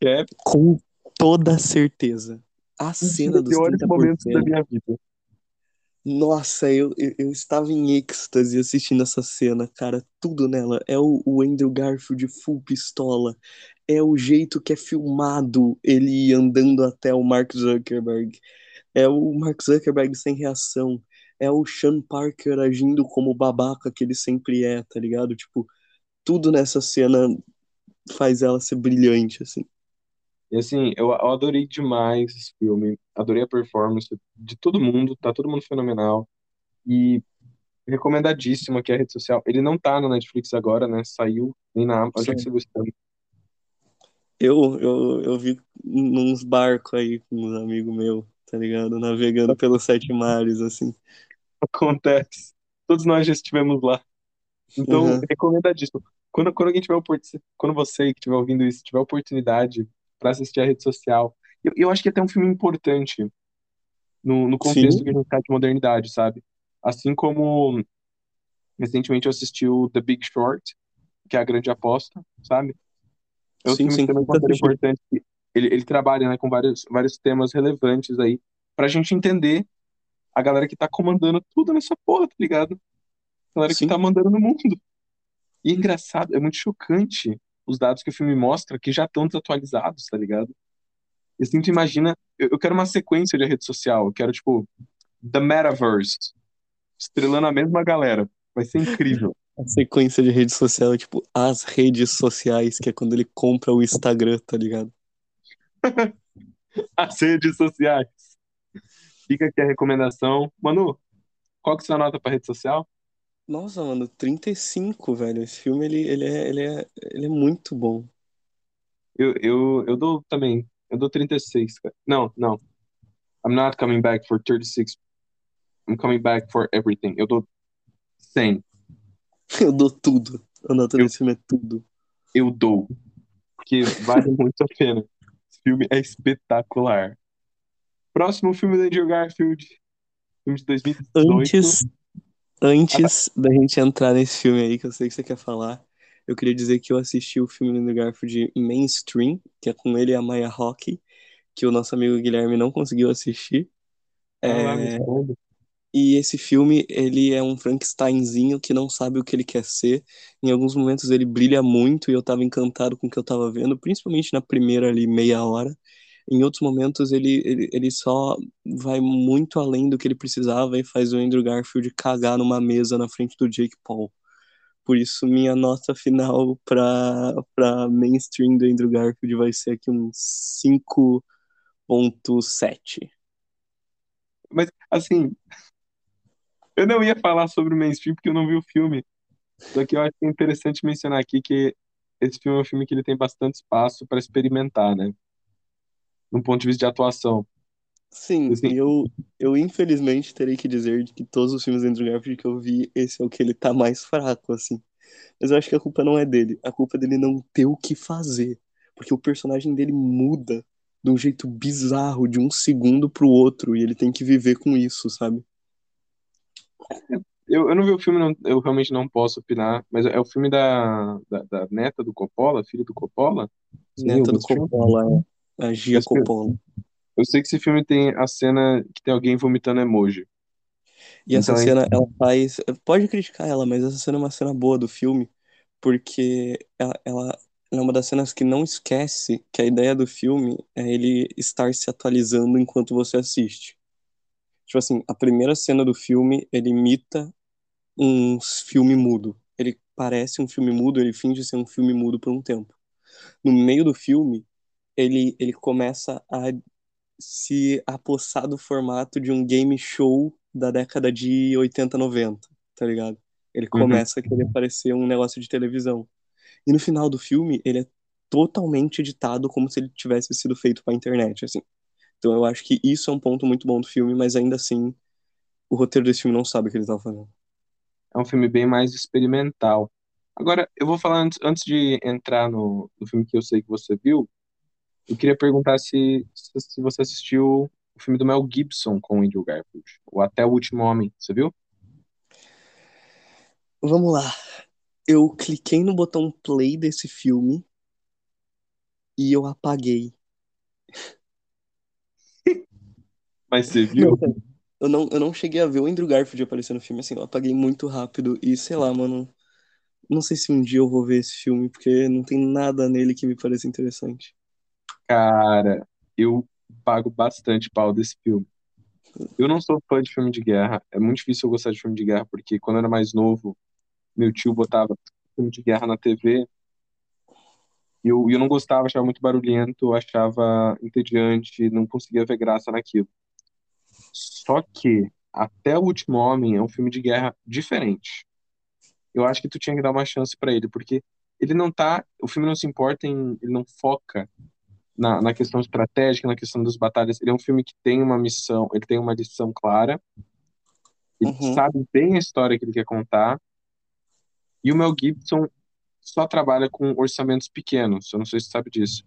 que é Com toda certeza. A dos cena dos piores momentos da 30%. minha vida. Nossa, eu, eu, eu estava em êxtase assistindo essa cena, cara. Tudo nela. É o, o Andrew Garfield full pistola. É o jeito que é filmado ele andando até o Mark Zuckerberg. É o Mark Zuckerberg sem reação. É o Sean Parker agindo como o babaca que ele sempre é, tá ligado? Tipo, tudo nessa cena faz ela ser brilhante, assim. E assim, eu, adorei demais esse filme, adorei a performance de todo mundo, tá todo mundo fenomenal. E recomendadíssimo aqui a rede social. Ele não tá no Netflix agora, né? Saiu nem na Amazon. Onde é que você viu? Eu, eu, eu vi nos barcos aí com uns amigos meus, tá ligado? Navegando pelos sete mares, assim. Acontece. Todos nós já estivemos lá. Então, Uhum. recomendadíssimo. Quando, quando alguém tiver oportunidade, quando você que estiver ouvindo isso tiver oportunidade para assistir a rede social, eu, eu acho que é até um filme importante no, no contexto Sim, que a gente tá de modernidade, sabe? Assim como recentemente eu assisti o The Big Short, que é a grande aposta, sabe? É um sim, filme sim. assisti. importante. Ele, ele trabalha, né, com vários, vários temas relevantes aí, pra gente entender a galera que tá comandando tudo nessa porra, tá ligado? A galera que Sim, tá mandando no mundo. E é engraçado, é muito chocante os dados que o filme mostra que já estão desatualizados, tá ligado? E assim, tu imagina, eu, eu quero uma sequência de rede social, eu quero, tipo, The Metaverse, estrelando a mesma galera. Vai ser incrível. (laughs) a sequência de rede social é tipo as redes sociais, que é quando ele compra o Instagram, tá ligado? (laughs) As redes sociais. Fica aqui a recomendação. Manu, qual que é a sua nota pra rede social? Nossa, mano, 35, velho. Esse filme, ele, ele, é, ele, é, ele é muito bom. Eu, eu, eu dou também, eu dou 36, cara. Não, não. I'm not coming back for 36. I'm coming back for everything. Eu dou 100. (laughs) Eu dou tudo. A nota Eu, desse filme é tudo. eu dou. Porque vale (laughs) muito a pena. Filme é espetacular. Próximo filme do Andrew Garfield, filme de 2018. Antes, antes da gente entrar nesse filme aí, que eu sei que você quer falar, eu queria dizer que eu assisti o filme do Andrew Garfield Mainstream, que é com ele e a Maya Hawke, que o nosso amigo Guilherme não conseguiu assistir. Me É. E esse filme, ele é um Frankensteinzinho que não sabe o que ele quer ser. Em alguns momentos ele brilha muito e eu tava encantado com o que eu tava vendo, principalmente na primeira ali meia hora. Em outros momentos ele, ele, ele só vai muito além do que ele precisava e faz o Andrew Garfield cagar numa mesa na frente do Jake Paul. Por isso, minha nota final pra, pra mainstream do Andrew Garfield vai ser aqui um 5.7. Mas, assim, eu não ia falar sobre o mainstream porque eu não vi o filme. Só que eu acho que é interessante mencionar aqui que esse filme é um filme que ele tem bastante espaço para experimentar, né? Num ponto de vista de atuação. Sim, Assim, eu, eu infelizmente terei que dizer que todos os filmes do Andrew Garfield que eu vi, esse é o que ele tá mais fraco, assim. Mas eu acho que a culpa não é dele, a culpa é dele não ter o que fazer. Porque o personagem dele muda de um jeito bizarro, de um segundo pro outro, e ele tem que viver com isso, sabe? Eu, eu não vi o filme, não- eu realmente não posso opinar, mas é o filme da, da, da neta do Coppola, filho do Coppola. Neta do? Coppola, é. a Gia Esse Coppola. Eu sei que esse filme tem a cena que tem alguém vomitando emoji. E essa Então, é- cena, ela faz. Pode criticar ela, mas essa cena é uma cena boa do filme, porque ela, ela é uma das cenas que não esquece que a ideia do filme é ele estar se atualizando enquanto você assiste. Tipo assim, a primeira cena do filme, ele imita um filme mudo. Ele parece um filme mudo, ele finge ser um filme mudo por um tempo. No meio do filme, ele, ele começa a se apossar do formato de um game show da década de 80, 90, tá ligado? Ele Uhum. começa a querer parecer um negócio de televisão. E no final do filme, ele é totalmente editado como se ele tivesse sido feito pra internet, assim. Então eu acho que isso é um ponto muito bom do filme, mas ainda assim, o roteiro desse filme não sabe o que ele tá fazendo. é um filme bem mais experimental. Agora, eu vou falar antes, antes de entrar no, no filme que eu sei que você viu, eu queria perguntar se, se, você assistiu o filme do Mel Gibson com o Andrew Garfield, o Até o Último Homem, você viu? Vamos lá. Eu cliquei no botão play desse filme e eu apaguei. Mas você viu? Não. (laughs) Eu não, eu não cheguei a ver o Andrew Garfield aparecer no filme, assim, eu apaguei muito rápido e sei lá, mano. Não sei se um dia eu vou ver esse filme, porque não tem nada nele que me pareça interessante. Cara, eu pago bastante pau desse filme. Eu não sou fã de filme de guerra. É muito difícil eu gostar de filme de guerra, porque quando eu era mais novo, meu tio botava filme de guerra na TV e eu, e eu não gostava, achava muito barulhento, achava entediante, não conseguia ver graça naquilo. Só que Até o Último Homem é um filme de guerra diferente. Eu acho que tu tinha que dar uma chance pra ele, porque ele não tá, o filme não se importa em, ele não foca na, na questão estratégica, na questão das batalhas. Ele é um filme que tem uma missão, ele tem uma lição clara, ele Uhum. sabe bem a história que ele quer contar. E o Mel Gibson só trabalha com orçamentos pequenos, eu não sei se você sabe disso.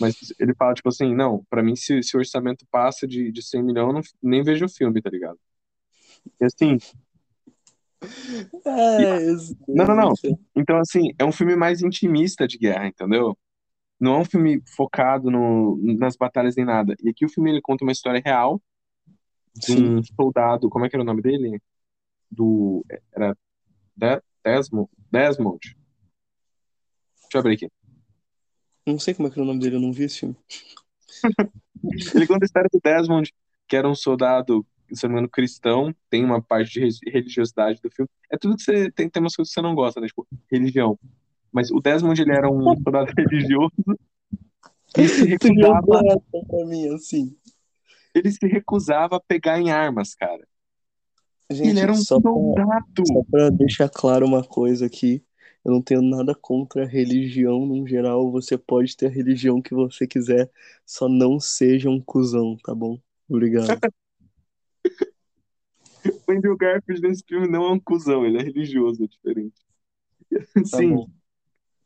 Mas ele fala, tipo assim, não, pra mim, se, se o orçamento passa de, de 100 milhões, eu não, nem vejo o filme, tá ligado? E assim, É, esse não, não, não. Então, assim, é um filme mais intimista de guerra, entendeu? Não é um filme focado no, nas batalhas nem nada. E aqui o filme ele conta uma história real de Sim. um soldado, como é que era o nome dele? Do, era De- Desmond? Desmond. Deixa eu abrir aqui. Não sei como é que é o nome dele, eu não vi esse filme. (laughs) Ele conta a história do Desmond, que era um soldado, se não me engano, cristão, tem uma parte de re- religiosidade do filme. É tudo que você tem, tem umas coisas que você não gosta, né? Tipo, religião. Mas o Desmond, ele era um (laughs) soldado religioso (laughs) e se recusava, pra mim, assim. ele se recusava a pegar em armas, cara. E ele Gente, era um só pra, soldado. só pra deixar claro uma coisa aqui, eu não tenho nada contra a religião no geral, você pode ter a religião que você quiser, só não seja um cuzão, tá bom? Obrigado. (laughs) O Andrew Garfield nesse filme não é um cuzão, ele é religioso, é diferente. Tá Sim, bom.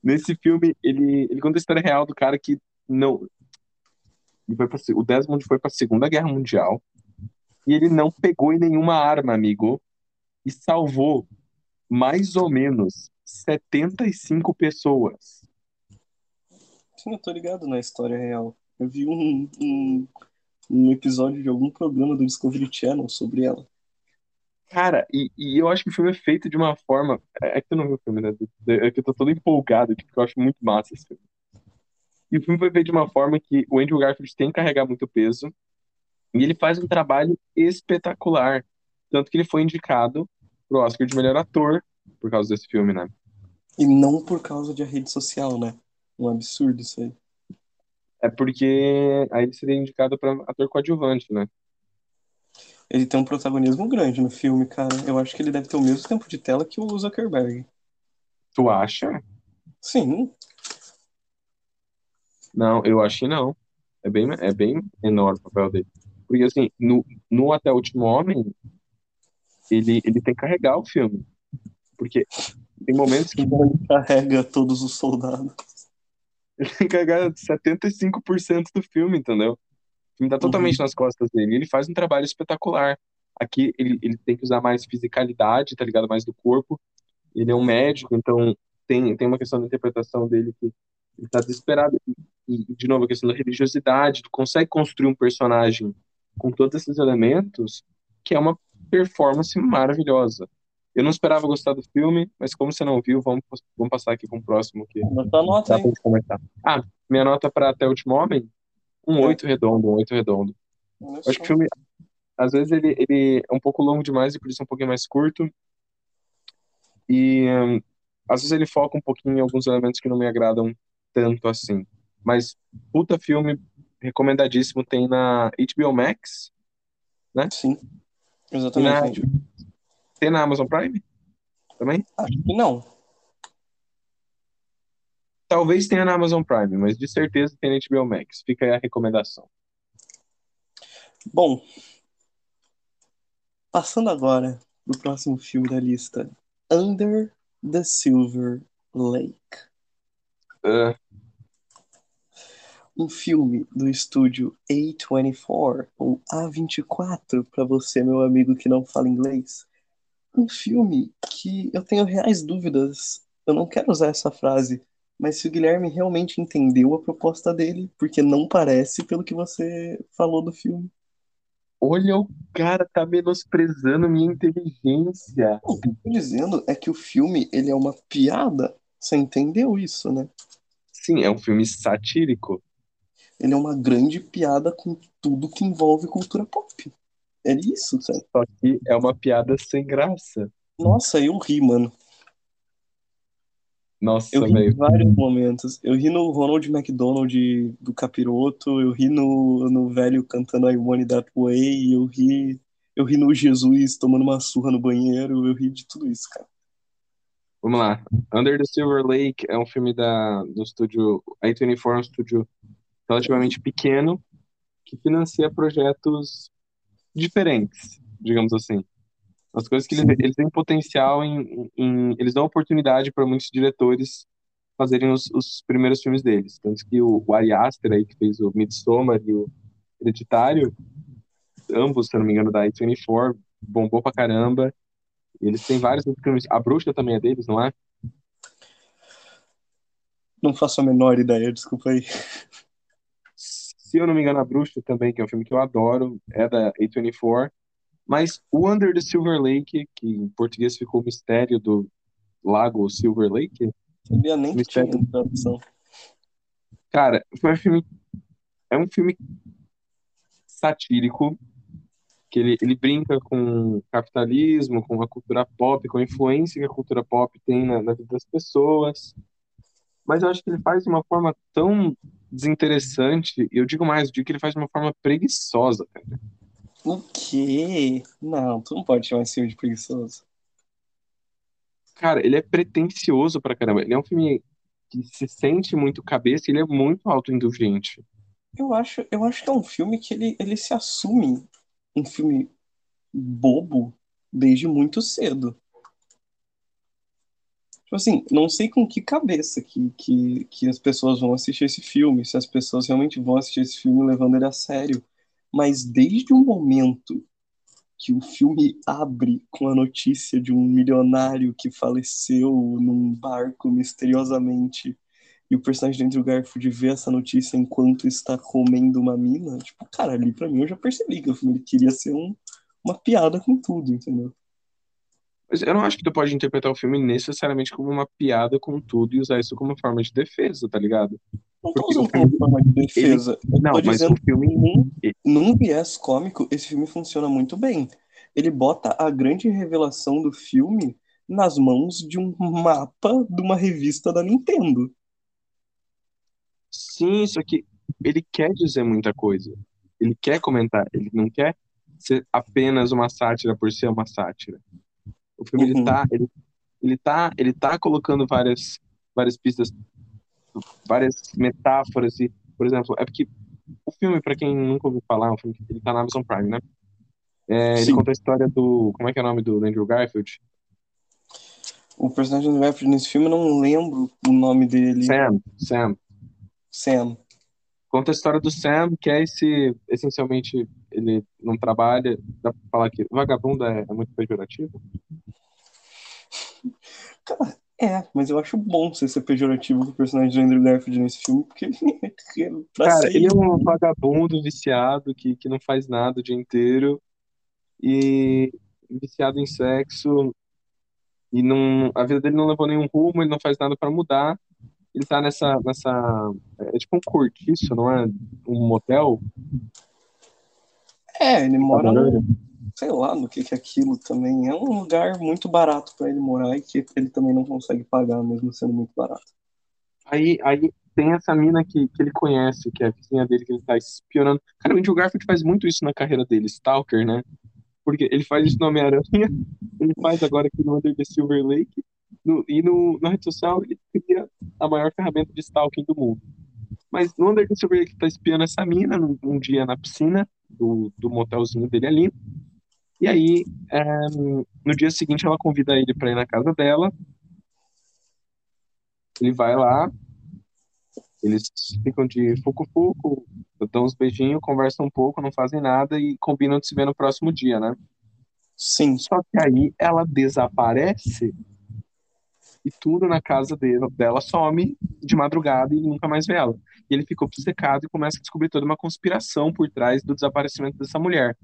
nesse filme, ele, ele conta a história real do cara que não. ele foi pra o Desmond foi pra Segunda Guerra Mundial e ele não pegou em nenhuma arma, amigo, e salvou mais ou menos 75 pessoas. Sim, eu tô ligado na história real. Eu vi um, um num episódio de algum programa do Discovery Channel sobre ela. Cara, e, e eu acho que o filme é feito de uma forma. É, é que tu não viu o filme, né? É que eu tô todo empolgado porque eu acho muito massa esse filme. E o filme foi feito de uma forma que o Andrew Garfield tem que carregar muito peso. E ele faz um trabalho espetacular. Tanto que ele foi indicado pro Oscar de melhor ator por causa desse filme, né? E não por causa de a rede social, né? Um absurdo isso aí. É porque aí ele seria indicado para ator coadjuvante, né? Ele tem um protagonismo grande no filme, cara. Eu acho que ele deve ter o mesmo tempo de tela que o Zuckerberg. Tu acha? Sim. Não, eu acho que não. É bem, é bem menor o papel dele. Porque, assim, no, no Até o Último Homem, ele, ele tem que carregar o filme. Porque tem momentos que. Ele (laughs) carrega todos os soldados. Ele tem que carregar 75% do filme, entendeu? O filme tá totalmente Uhum. nas costas dele. Ele faz um trabalho espetacular. Aqui ele, ele tem que usar mais fisicalidade, tá ligado? Mais do corpo. Ele é um médico, então tem, tem uma questão da interpretação dele que ele tá desesperado. E, de novo, a questão da religiosidade. Tu consegue construir um personagem com todos esses elementos que é uma performance maravilhosa. Eu não esperava gostar do filme, mas como você não viu, vamos, vamos passar aqui com o próximo que Bota a nota gente comentar. Ah, minha nota para Até o Último Homem? Um É. oito redondo, um oito redondo. Eu acho que o filme, às vezes, ele, ele é um pouco longo demais e por isso é um pouquinho mais curto. E hum, às vezes ele foca um pouquinho em alguns elementos que não me agradam tanto assim. Mas, puta filme, recomendadíssimo, tem na HBO Max Sim. e Exatamente. na, tem na Amazon Prime também? Acho que não. Talvez tenha na Amazon Prime, mas de certeza tem na HBO Max. Fica aí a recomendação. Bom, passando agora pro próximo filme da lista. Under the Silver Lake. Ah, Um filme do estúdio A24, ou A24, para você, meu amigo que não fala inglês. Um filme que eu tenho reais dúvidas. Eu não quero usar essa frase, mas se o Guilherme realmente entendeu a proposta dele, porque não parece pelo que você falou do filme. olha, o cara tá menosprezando minha inteligência. O que eu tô dizendo é que o filme ele é uma piada. Você entendeu isso, né? Sim, é um filme satírico. Ele é uma grande piada com tudo que envolve cultura pop. É isso, cara. Só que é uma piada sem graça. Nossa, eu ri, mano. Nossa, Eu ri em velho. vários momentos. Eu ri no Ronald McDonald do Capiroto, eu ri no, no velho cantando I Want That Way, eu ri, eu ri no Jesus tomando uma surra no banheiro, eu ri de tudo isso, cara. Vamos lá. Under the Silver Lake é um filme da, do estúdio A24, é um estúdio relativamente pequeno que financia projetos diferentes, digamos assim. As coisas que eles, eles têm potencial em, em- Eles dão oportunidade para muitos diretores fazerem os, os primeiros filmes deles. Tanto que o, o Ari Aster, aí, que fez o Midsommar e o Hereditário, ambos, se eu não me engano, da A24, bombou pra caramba. Eles têm vários outros filmes. A Bruxa também é deles, não é? Não faço a menor ideia, desculpa aí. Se eu não me engano, A Bruxa também, que é um filme que eu adoro, é da A24. Mas o Under the Silver Lake, que em português ficou o Mistério do Lago Silver Lake, Sabia nem que tinha Mistério. tradução. Cara, foi um filme. É um filme satírico, que ele, ele brinca com capitalismo, com a cultura pop, com a influência que a cultura pop tem na, na vida das pessoas. Mas eu acho que ele faz de uma forma tão desinteressante, e eu digo mais, eu digo que ele faz de uma forma preguiçosa, cara. O quê? Não, tu não pode chamar esse filme de preguiçoso. Cara, ele é pretensioso pra caramba. Ele é um filme que se sente muito cabeça e ele é muito autoindulgente. Eu acho, eu acho que é um filme que ele, ele se assume um filme bobo desde muito cedo. Tipo assim, não sei com que cabeça que, que, que as pessoas vão assistir esse filme, se as pessoas realmente vão assistir esse filme levando ele a sério. Mas desde o momento que o filme abre com a notícia de um milionário que faleceu num barco misteriosamente e o personagem do Andrew Garfield vê essa notícia enquanto está comendo uma mina, tipo, cara, ali pra mim eu já percebi que o filme queria ser um, uma piada com tudo, entendeu? Mas eu não acho que tu pode interpretar o filme necessariamente como uma piada com tudo e usar isso como forma de defesa, tá ligado? Não tô usando como forma de defesa. Eu Não, mas dizendo o filme. num, num viés cômico, esse filme funciona muito bem. Ele bota a grande revelação do filme nas mãos de um mapa de uma revista da Nintendo. Sim, só que ele quer dizer muita coisa. Ele quer comentar, ele não quer ser apenas uma sátira por ser uma sátira. O filme ele Uhum. tá, ele, ele tá, ele tá colocando várias várias pistas, várias metáforas e, por exemplo, é porque o filme para quem nunca ouviu falar, é um filme que ele tá na Amazon Prime, né? É, ele conta a história do, como é que é o nome do Andrew Garfield? O personagem do Garfield nesse filme, eu não lembro o nome dele. Sam, Sam. Sam. Conta a história do Sam, que é esse, essencialmente, ele não trabalha, dá pra falar que vagabundo é, é muito pejorativo? Cara, é, mas eu acho bom você ser pejorativo com o personagem do Andrew Garfield nesse filme, porque (laughs) pra Cara, ele é um vagabundo viciado que, que não faz nada o dia inteiro e viciado em sexo e não, a vida dele não levou nenhum rumo, ele não faz nada pra mudar. Ele tá nessa, nessa, é tipo um cortiço, não é? Um motel. É, ele mora morando. num, sei lá, no que que é aquilo também. É um lugar muito barato pra ele morar e que ele também não consegue pagar, mesmo sendo muito barato. Aí, aí tem essa mina que, que ele conhece, que é a vizinha dele, que ele tá espionando. Cara, o Andrew Garfield faz muito isso na carreira dele, Stalker, né? Porque ele faz isso no Homem-Aranha, (laughs) ele faz agora aqui no Under the Silver Lake, no- e no, na rede social ele cria a maior ferramenta de stalking do mundo. Mas no Under the Silver Lake ele tá espiando essa mina num, num dia na piscina do, do motelzinho dele ali. E aí, é, no dia seguinte, ela convida ele pra ir na casa dela. Ele vai lá, eles ficam de fuco-fuco, dão uns beijinhos, conversam um pouco, não fazem nada e combinam de se ver no próximo dia, né? Sim, Só que aí ela desaparece e tudo na casa dele, dela some de madrugada e ele nunca mais vê ela. E ele fica obcecado e começa a descobrir toda uma conspiração por trás do desaparecimento dessa mulher.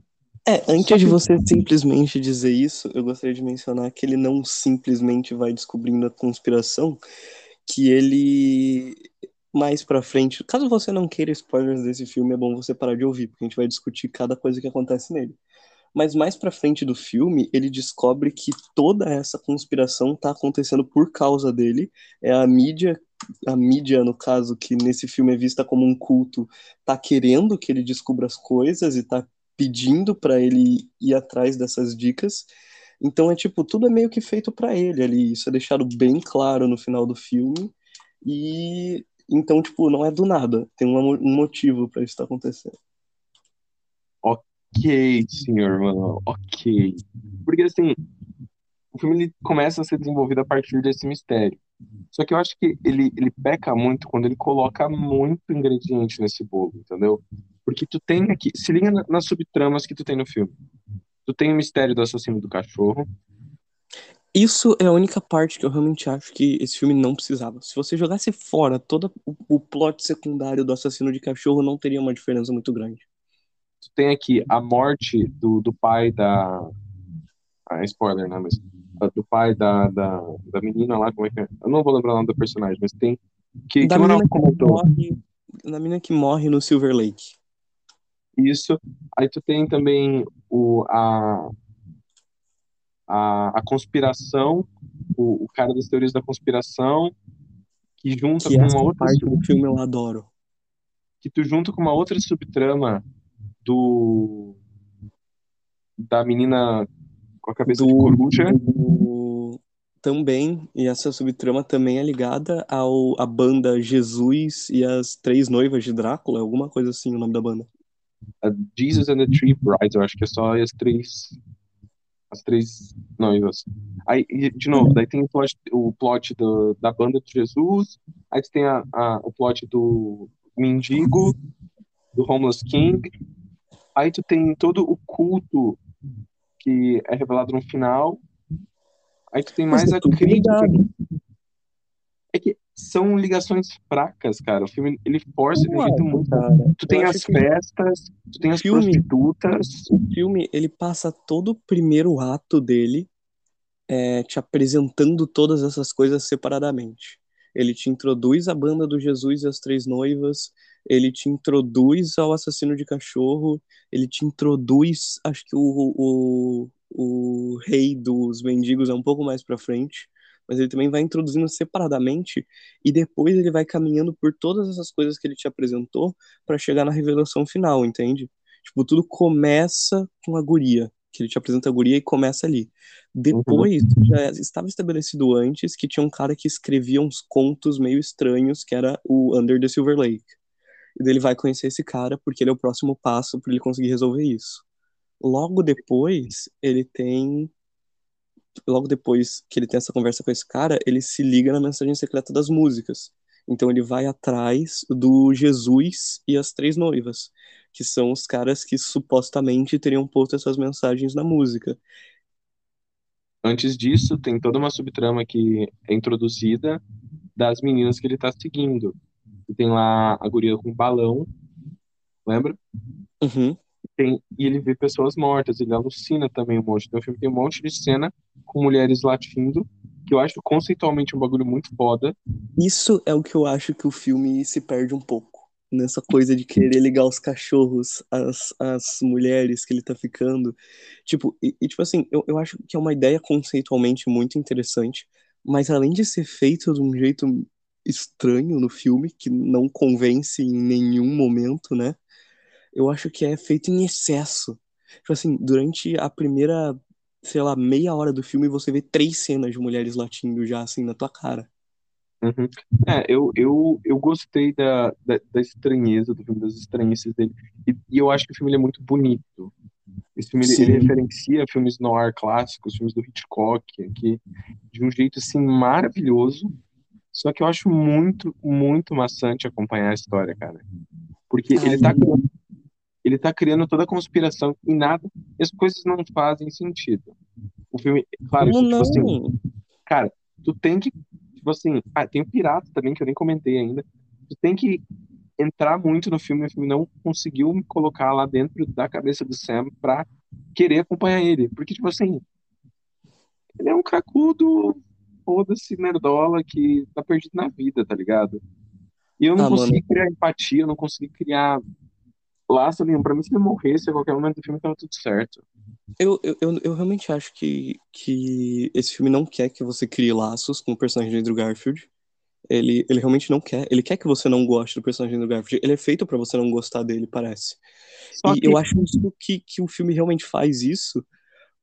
É, antes de você simplesmente dizer isso, eu gostaria de mencionar que ele não simplesmente vai descobrindo a conspiração, que ele mais pra frente, caso você não queira spoilers desse filme, é bom você parar de ouvir, porque a gente vai discutir cada coisa que acontece nele. Mas mais pra frente do filme, ele descobre que toda essa conspiração tá acontecendo por causa dele. É a mídia, a mídia, no caso, que nesse filme é vista como um culto, tá querendo que ele descubra as coisas e tá pedindo pra ele ir atrás dessas dicas. Então é tipo, tudo é meio que feito pra ele ali. Isso é deixado bem claro no final do filme. E então, tipo, não é do nada. Tem um, motivo pra isso estar acontecendo. Ok, senhor, mano, ok. Porque assim, o filme ele começa a ser desenvolvido a partir desse mistério. Só que eu acho que ele, ele peca muito quando ele coloca muito ingrediente nesse bolo, entendeu? Porque tu tem aqui, se liga na- nas subtramas que tu tem no filme. Tu tem o mistério do assassino do cachorro, Isso é a única parte que eu realmente acho que esse filme não precisava. Se você jogasse fora todo o, o plot secundário do assassino de cachorro, não teria uma diferença muito grande. Tu tem aqui a morte do, do pai da. Ah, é spoiler, né? Mas ah, do pai da, da, da menina lá, como é que é? Eu não vou lembrar o nome do personagem, mas tem. Que, Da que o menina que comentou. morre, da menina que morre no Silver Lake. Isso. Aí tu tem também o, a, a, a conspiração, o, o cara das teorias da conspiração, que junta Que com essa uma outra parte do filme eu adoro. que tu junta com uma outra subtrama do da menina com a cabeça de Do- coruja. do- Também, e essa subtrama também é ligada ao, à banda Jesus e as Três Noivas de Drácula, alguma coisa assim o nome da banda. a Jesus and the Three Brides, eu acho que é só as três as três noivas. Aí, de novo, daí tem o plot, o plot do, da banda de Jesus, aí tem a, a- o plot do mendigo, do Homeless King, aí tu tem todo o culto que é revelado no final, aí tu tem mais é a crítica. É que, são ligações fracas, cara. O filme, ele força de um jeito acho, muito... cara. Tu tem as festas, tu tem as filme- prostitutas... o filme, ele passa todo o primeiro ato dele é, te apresentando todas essas coisas separadamente. Ele te introduz a banda do Jesus e as Três Noivas, ele te introduz ao assassino de cachorro, ele te introduz, acho que o, o, o rei dos mendigos é um pouco mais pra frente, mas ele também vai introduzindo separadamente e depois ele vai caminhando por todas essas coisas que ele te apresentou pra chegar na revelação final, entende? Tipo, tudo começa com a guria, que ele te apresenta a guria e começa ali. Depois, já estava estabelecido antes que tinha um cara que escrevia uns contos meio estranhos, que era o Under the Silver Lake. E ele vai conhecer esse cara porque ele é o próximo passo para ele conseguir resolver isso. Logo depois, ele tem logo depois que ele tem essa conversa com esse cara, ele se liga na mensagem secreta das músicas. Então ele vai atrás do Jesus e as três noivas, que são os caras que supostamente teriam posto essas mensagens na música. Antes disso, tem toda uma subtrama que é introduzida das meninas que ele tá seguindo. E tem lá a guria com balão, lembra? Uhum. Tem, e ele vê pessoas mortas, ele alucina também um monte. Então o filme tem um monte de cena com mulheres latindo, que eu acho conceitualmente um bagulho muito foda. Isso é o que eu acho que o filme se perde um pouco. Nessa coisa de querer ligar os cachorros às, às mulheres que ele tá ficando. Tipo, e, e, tipo assim, eu, eu acho que é uma ideia conceitualmente muito interessante, mas além de ser feito de um jeito estranho no filme, que não convence em nenhum momento, né? Eu acho que é feito em excesso. Tipo assim, durante a primeira, sei lá, meia hora do filme, você vê três cenas de mulheres latindo já assim na tua cara. Uhum. É, eu, eu, eu gostei da, da, da estranheza do filme, das estranhices dele. E, e eu acho que o filme é muito bonito. Esse filme ele, referencia filmes noir clássicos, filmes do Hitchcock, aqui, de um jeito assim maravilhoso. Só que eu acho muito, muito maçante acompanhar a história, cara. Porque ele tá criando, ele tá criando toda a conspiração e nada, as coisas não fazem sentido. O filme, claro, Como tipo não? assim, cara, tu tem que, tipo assim, ah, tem o Pirata também, que eu nem comentei ainda. Tu tem que entrar muito no filme, o filme não conseguiu me colocar lá dentro da cabeça do Sam pra querer acompanhar ele. Porque, tipo assim, ele é um cracudo, foda-se, nerdola, que tá perdido na vida, tá ligado? E eu não Ah, consegui mano. criar empatia, eu não consegui criar laço nenhum. Pra mim, se ele morresse a qualquer momento do filme, tava tudo certo. Eu, eu, eu, eu realmente acho que, que esse filme não quer que você crie laços com o personagem do Andrew Garfield. Ele, ele realmente não quer. Ele quer que você não goste do personagem do Garfield. Ele é feito pra você não gostar dele, parece. Só E que, eu acho isso que, que o filme realmente faz isso,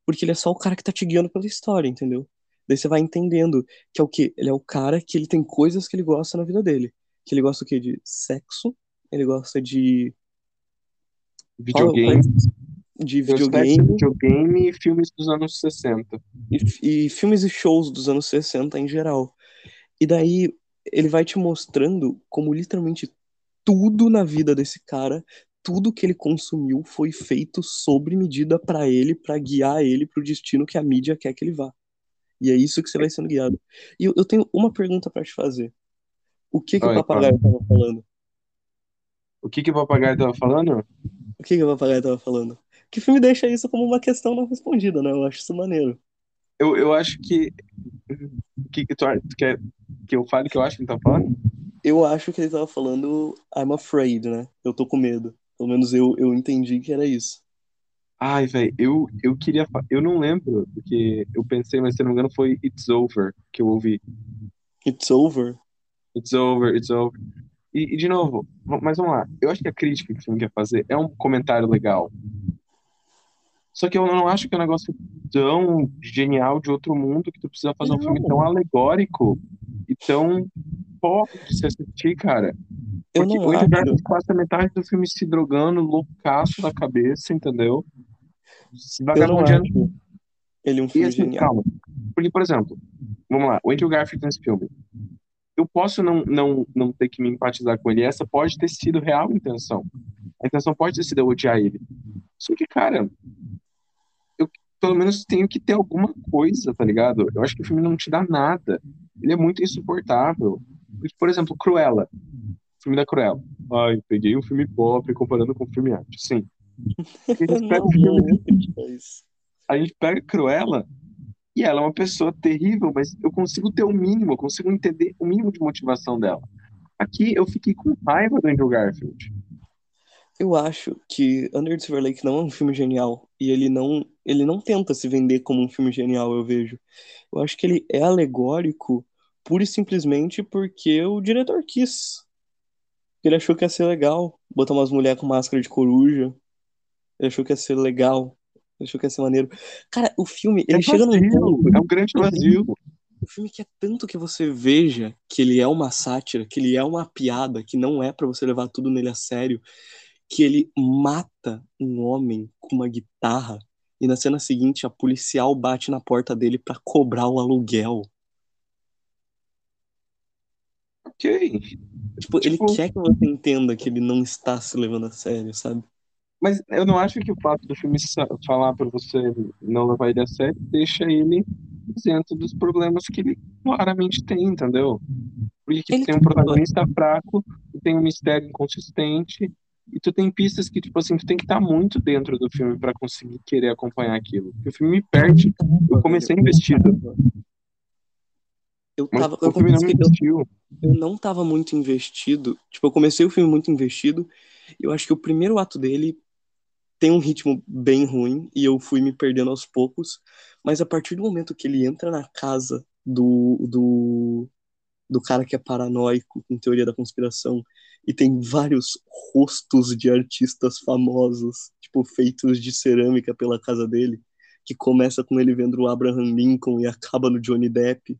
porque ele é só o cara que tá te guiando pela história, entendeu? Daí você vai entendendo que é o quê? Ele é o cara que ele tem coisas que ele gosta na vida dele. Que ele gosta o quê? De sexo, ele gosta de. videogame, De videogame videogame e filmes dos anos 60. e, e filmes e shows dos anos 60 em geral. E daí ele vai te mostrando como literalmente tudo na vida desse cara, tudo que ele consumiu foi feito sobre medida pra ele, pra guiar ele pro destino que a mídia quer que ele vá. E é isso que você vai sendo guiado. E eu, eu tenho uma pergunta pra te fazer. O que que o Oi, papagaio tava falando? O que que o papagaio tava falando? O que que o papagaio tava falando? Que filme deixa isso como uma questão não respondida, né? Eu acho isso maneiro. Eu, eu acho que. que, que tu, tu quer que eu fale o que eu acho que ele tá falando? Eu acho que ele tava falando I'm afraid, né? Eu tô com medo. Pelo menos eu, eu entendi que era isso. Ai, velho, eu, eu queria. Eu não lembro, porque eu pensei, mas se não me engano foi It's Over que eu ouvi. It's over. It's over, it's over. E, e, de novo, mas vamos lá. Eu acho que a crítica que o filme quer fazer é um comentário legal. Só que eu não acho que é um negócio tão genial de outro mundo que tu precisa fazer um filme tão alegórico e tão pobre de se assistir, cara. Eu Porque não o. Garfield passa metade do filme se drogando, loucaço da cabeça, entendeu? Se Eu não vagabundeando. acho ele um E filme assim, genial. calma. Porque, por exemplo, vamos lá, o Andrew Garfield nesse filme. Eu posso não, não, não ter que me empatizar com ele. Essa pode ter sido real intenção. A intenção pode ter sido eu odiar ele. Só que, cara, eu pelo menos tenho que ter alguma coisa, tá ligado? Eu acho que o filme não te dá nada. Ele é muito insuportável. Por exemplo, Cruella. Filme da Cruella. Ai, peguei um filme pop comparando com um filme arte. Sim. Não, não, mas- a gente pega Cruella e ela é uma pessoa terrível, mas eu consigo ter o mínimo, eu consigo entender o mínimo de motivação dela. Aqui eu fiquei com raiva do Andrew Garfield. Eu acho que Under the Silver Lake não é um filme genial e ele não ele não tenta se vender como um filme genial, eu vejo. Eu acho que ele é alegórico pura e simplesmente porque o diretor quis. Ele achou que ia ser legal botar umas mulheres com máscara de coruja. Ele achou que ia ser legal. Ele achou que ia ser maneiro. Cara, o filme, ele é chega vazio, ponto é um grande vazio. o filme quer tanto que você veja que ele é uma sátira, que ele é uma piada, que não é pra você levar tudo nele a sério, que ele mata um homem com uma guitarra e na cena seguinte a policial bate na porta dele pra cobrar o aluguel. Ok. Tipo, ele Tipo- quer que você entenda que ele não está se levando a sério, sabe? Mas eu não acho que o fato do filme falar pra você não levar ele a sério deixa ele isento dos problemas que ele claramente tem, entendeu? Porque que Ele tem um protagonista fraco, tu tem um mistério inconsistente, e tu tem pistas que, tipo assim, tu tem que estar muito dentro do filme pra conseguir querer acompanhar aquilo. Porque o filme me perde. Eu comecei investido, Eu tava, eu filme não me comecei, eu eu não tava muito investido. Tipo, eu comecei o filme muito investido. Eu acho que o primeiro ato dele tem um ritmo bem ruim. E eu fui me perdendo aos poucos. Mas a partir do momento que ele entra na casa do, do, do cara que é paranoico, com teoria da conspiração, e tem vários rostos de artistas famosos, tipo, feitos de cerâmica pela casa dele, que começa com ele vendo o Abraham Lincoln e acaba no Johnny Depp.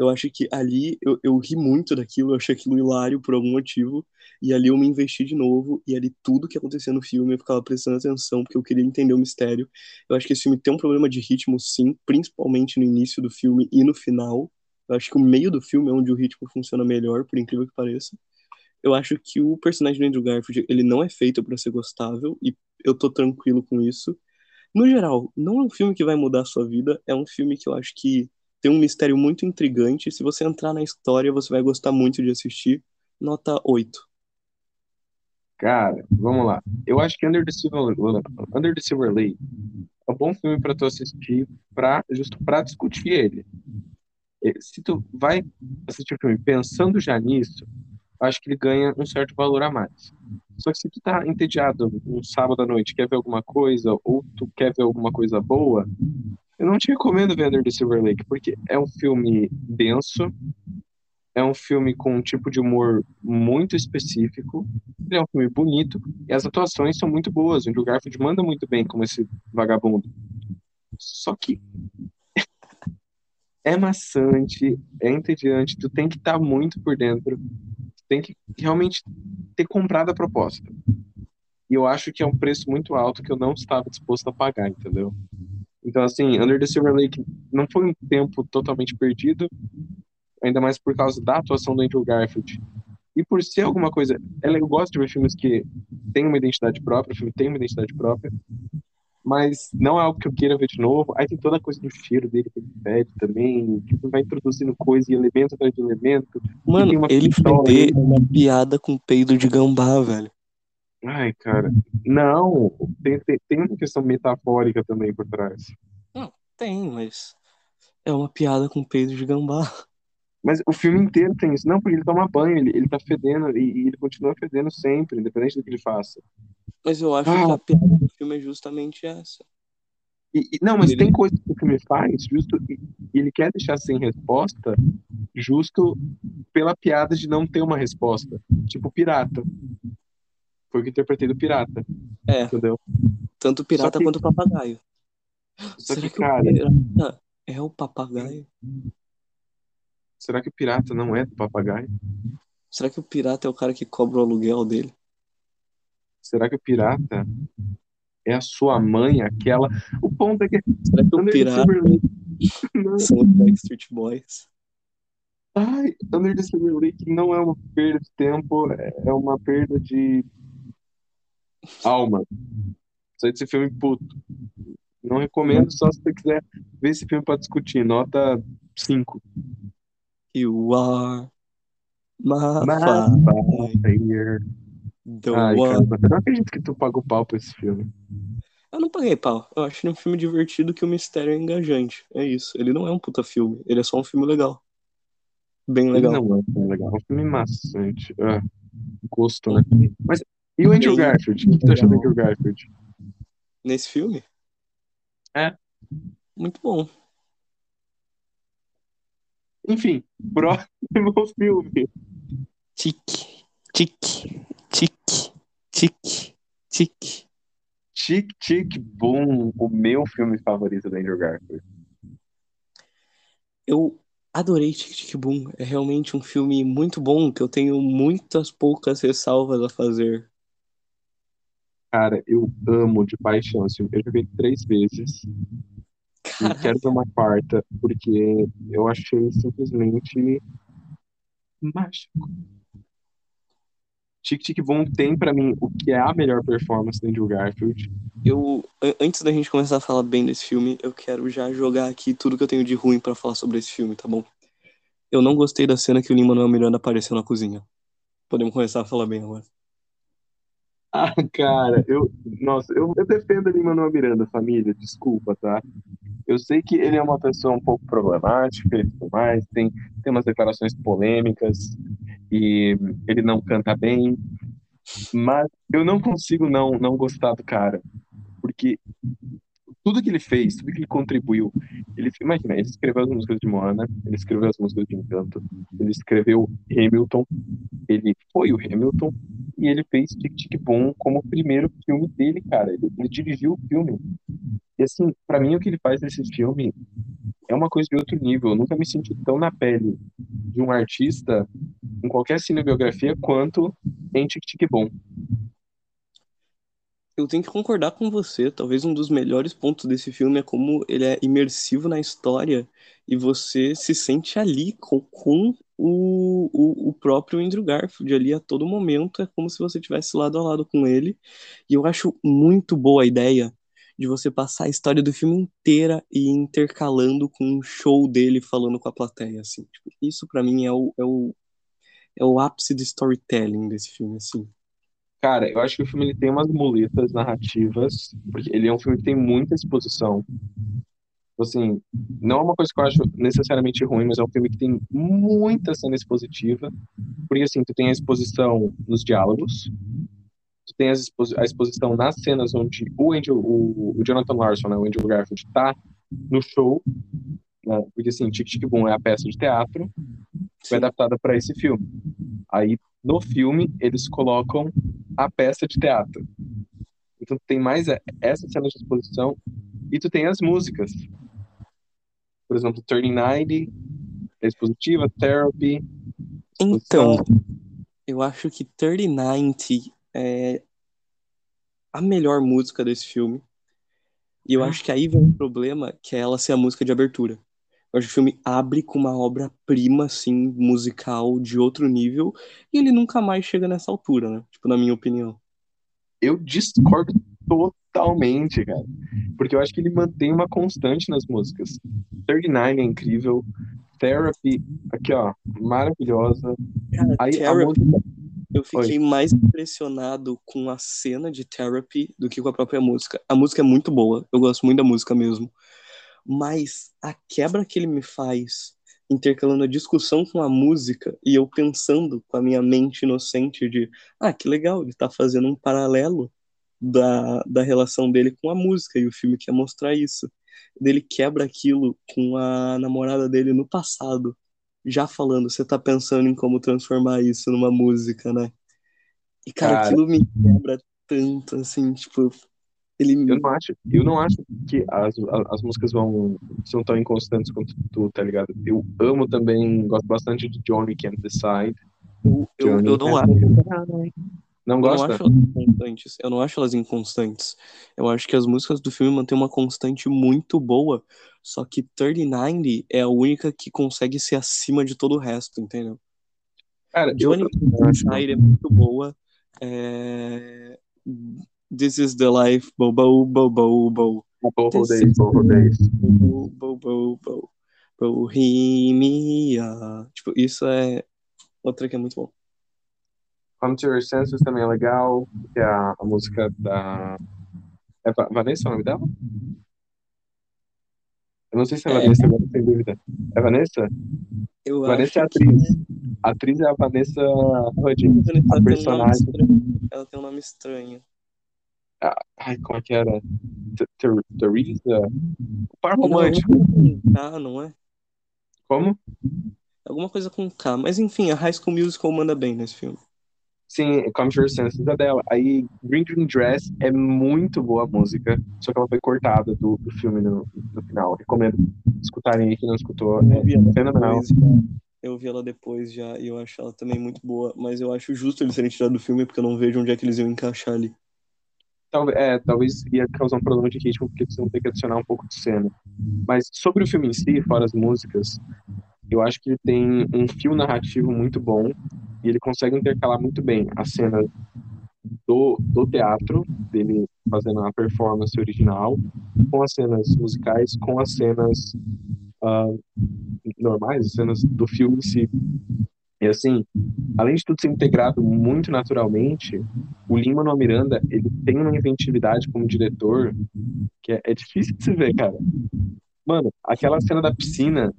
Eu acho que ali eu, eu ri muito daquilo, eu achei aquilo hilário por algum motivo, e ali eu me investi de novo, e ali tudo que acontecia no filme eu ficava prestando atenção, porque eu queria entender o mistério. Eu acho que esse filme tem um problema de ritmo, sim, principalmente no início do filme e no final. Eu acho que o meio do filme é onde o ritmo funciona melhor, por incrível que pareça. Eu acho que o personagem do Andrew Garfield, ele não é feito pra ser gostável, e eu tô tranquilo com isso. No geral, não é um filme que vai mudar a sua vida, é um filme que eu acho que tem um mistério muito intrigante. Se você entrar na história, você vai gostar muito de assistir. Nota 8. Cara, vamos lá. Eu acho que Under the Silver, Under the Silver Lake é um bom filme pra tu assistir, pra, justo pra discutir ele. Se tu vai assistir o filme pensando já nisso, acho que ele ganha um certo valor a mais. Só que se tu tá entediado um sábado à noite, quer ver alguma coisa, ou tu quer ver alguma coisa boa, eu não te recomendo ver Under the Silver Lake, porque é um filme denso, é um filme com um tipo de humor muito específico, é um filme bonito, e as atuações são muito boas. O Andrew Garfield manda muito bem como esse vagabundo. Só que (laughs) é maçante, é entediante, tu tem que estar muito por dentro, tu tem que realmente ter comprado a proposta. E eu acho que é um preço muito alto que eu não estava disposto a pagar, entendeu? Então, assim, Under the Silver Lake não foi um tempo totalmente perdido, ainda mais por causa da atuação do Andrew Garfield. E por ser alguma coisa. Eu gosto de ver filmes que têm uma identidade própria, o filme tem uma identidade própria, mas não é algo que eu queira ver de novo. Aí tem toda a coisa do cheiro dele que ele pede também, que vai introduzindo coisa e elemento atrás de elemento. Mano, ele pistola feder é uma piada com peido de gambá, velho. Ai, cara. Não, tem, tem, tem uma questão metafórica também por trás. Tem, mas é uma piada com peido de gambá. Mas o filme inteiro tem isso. Não, porque ele toma banho, ele, ele tá fedendo e, e ele continua fedendo sempre, independente do que ele faça. Mas eu acho Ah. que a piada do filme é justamente essa. E, e- não, mas Ele- tem coisas que o filme faz, justo, ele quer deixar sem resposta, justo pela piada de não ter uma resposta. Tipo pirata. Foi o que interpretei do pirata, É, entendeu? tanto o pirata que- quanto o papagaio. Só Será que, que, cara, o pirata é o papagaio? será que o pirata não é do papagaio? Será que o pirata é o cara que cobra o aluguel dele? Será que o pirata é a sua mãe, aquela. O ponto é que. Será que o Under pirata (laughs) são os Backstreet Boys? Ai, Under the Silver Lake não é uma perda de tempo, é uma perda de alma. Sai desse filme puto. Não recomendo, só se você quiser ver esse filme pra discutir. Nota 5. You are Mafire. The Ai, One. cara, eu não acredito que tu pagou pau pra esse filme. Eu não paguei pau. Eu acho ele um filme divertido que o mistério é engajante. É isso. Ele não é um puta filme. Ele é só um filme legal. Bem Ele legal. não é tão legal. É um filme maçante. Ah, gosto, né? Mas e o Andrew Garfield? O que, tu achou do. Andrew Garfield? Nesse filme? É. Muito bom. Enfim, próximo (laughs) filme. Tique, tique, tique, tique, tique. Tic Tic Boom, o meu filme favorito do Andrew Garfield. Eu adorei Tic Tic Boom. É realmente um filme muito bom que eu tenho muitas poucas ressalvas a fazer. Cara, eu amo de paixão esse filme. Eu vi três vezes e quero ver uma (laughs) quarta, porque eu achei simplesmente mágico. Tic Tic Boom tem pra mim o que é a melhor performance do Andrew Garfield. Eu, an- antes da gente começar a falar bem desse filme, eu quero já jogar aqui tudo que eu tenho de ruim pra falar sobre esse filme, tá bom? Eu não gostei da cena que o Lin-Manuel Miranda apareceu na cozinha. Podemos começar a falar bem agora. (laughs) Ah, cara, eu, nossa, eu, eu defendo ele Manuel Miranda, família, desculpa, tá? Eu sei que ele é uma pessoa um pouco problemática e tudo mais, tem, tem umas declarações polêmicas e ele não canta bem, mas eu não consigo não, não gostar do cara, porque tudo que ele fez, tudo que ele contribuiu, ele, imagina, ele escreveu as músicas de Moana, ele escreveu as músicas de Encanto, ele escreveu Hamilton, ele foi o Hamilton e ele fez Tic Tic Boom como o primeiro filme dele, cara. Ele, ele dirigiu o filme. E assim, pra mim o que ele faz nesse filme é uma coisa de outro nível. Eu nunca me senti tão na pele de um artista em qualquer cinebiografia quanto em Tic Tic Boom. Eu tenho que concordar com você. Talvez um dos melhores pontos desse filme é como ele é imersivo na história e você se sente ali com, com o, o, o próprio Andrew Garfield ali a todo momento. É como se você estivesse lado a lado com ele. E eu acho muito boa a ideia de você passar a história do filme inteira e intercalando com um show dele falando com a plateia, assim. Tipo, isso pra mim é o, é o, é o ápice do storytelling desse filme, assim. Cara, eu acho que o filme ele tem umas muletas narrativas, porque ele é um filme que tem muita exposição. Assim, não é uma coisa que eu acho necessariamente ruim, mas é um filme que tem muita cena expositiva. Porque assim, tu tem a exposição nos diálogos, tu tem expo- a exposição nas cenas onde o, Andrew, o, o Jonathan Larson, né, o Andrew Garfield, tá no show, né, porque assim, Tic Tic Boom é a peça de teatro, foi adaptada para esse filme. Aí, no filme, eles colocam a peça de teatro. Então, tu tem mais essa cena de exposição e tu tem as músicas. Por exemplo, Turning 90, é expositiva, Therapy, Então, exposição. eu acho que 3090 é a melhor música desse filme. E eu Ah. acho que aí vem um problema, que é ela ser a música de abertura. Eu acho que o filme abre com uma obra-prima, assim, musical de outro nível, e ele nunca mais chega nessa altura, né? Tipo, na minha opinião. Eu discordo totalmente, cara. Porque eu acho que ele mantém uma constante nas músicas. 39 é incrível. Therapy, aqui ó, maravilhosa. Cara, Aí Therapy, música. eu fiquei mais impressionado com a cena de Therapy do que com a própria música. A música é muito boa, eu gosto muito da música mesmo. Mas a quebra que ele me faz, intercalando a discussão com a música e eu pensando com a minha mente inocente de, ah, que legal, ele tá fazendo um paralelo da, da relação dele com a música e o filme quer mostrar isso. Ele quebra aquilo com a namorada dele no passado, já falando, você tá pensando em como transformar isso numa música, né? E, cara, Cara. aquilo me quebra tanto, assim, tipo, ele Eu não acho, eu não acho que as, as músicas vão são tão inconstantes quanto tu, tá ligado? Eu amo também, gosto bastante de Johnny Can't Decide. Eu, eu, Johnny eu não Can't acho, Decide. Não eu não gosta? acho elas inconstantes. Eu não acho elas inconstantes. Eu acho que as músicas do filme mantêm uma constante muito boa, só que 3090 é a única que consegue ser acima de todo o resto, entendeu? Cara, Johnny eu acho. Inside é muito boa. É... This is the life, bo bo bo bo bo. Days, Borro Days. Bo bo bo bo. Bohemia. Tipo, isso é Outra que é muito bom. Come to Your Senses também é legal, que é a, a música da. É Va- Vanessa o nome dela? Eu não sei se é É. Vanessa, agora sem dúvida. É Vanessa? Eu Vanessa é a acho que atriz. A atriz é a Vanessa Hudgens, Ela a um personagem. estranho. Ela tem um nome estranho. Ai, como é que era? Teresa? O par romântico. K, não é? Como? Alguma coisa com K. Mas enfim, a High School Musical manda bem nesse filme. Sim, Come to Your Senses é dela. Aí, Green Green Dress é muito boa a música, só que ela foi cortada do, do filme no, no final. Recomendo escutarem aí, quem não escutou. Eu vi ela É fenomenal. depois. Eu vi ela depois já e eu acho ela também muito boa. Mas eu acho justo eles serem tirados do filme porque eu não vejo onde é que eles iam encaixar ali. Talvez, é, talvez ia causar um problema de ritmo, porque vão ter que adicionar um pouco de cena. Mas sobre o filme em si, fora as músicas, eu acho que ele tem um fio narrativo muito bom e ele consegue intercalar muito bem a cena do, do teatro, dele fazendo a performance original, com as cenas musicais, com as cenas ah, normais, as cenas do filme em si. E assim, além de tudo ser integrado muito naturalmente, o Lin-Manuel Miranda, ele tem uma inventividade como diretor que é, é difícil de se ver, cara. Mano, aquela cena da piscina,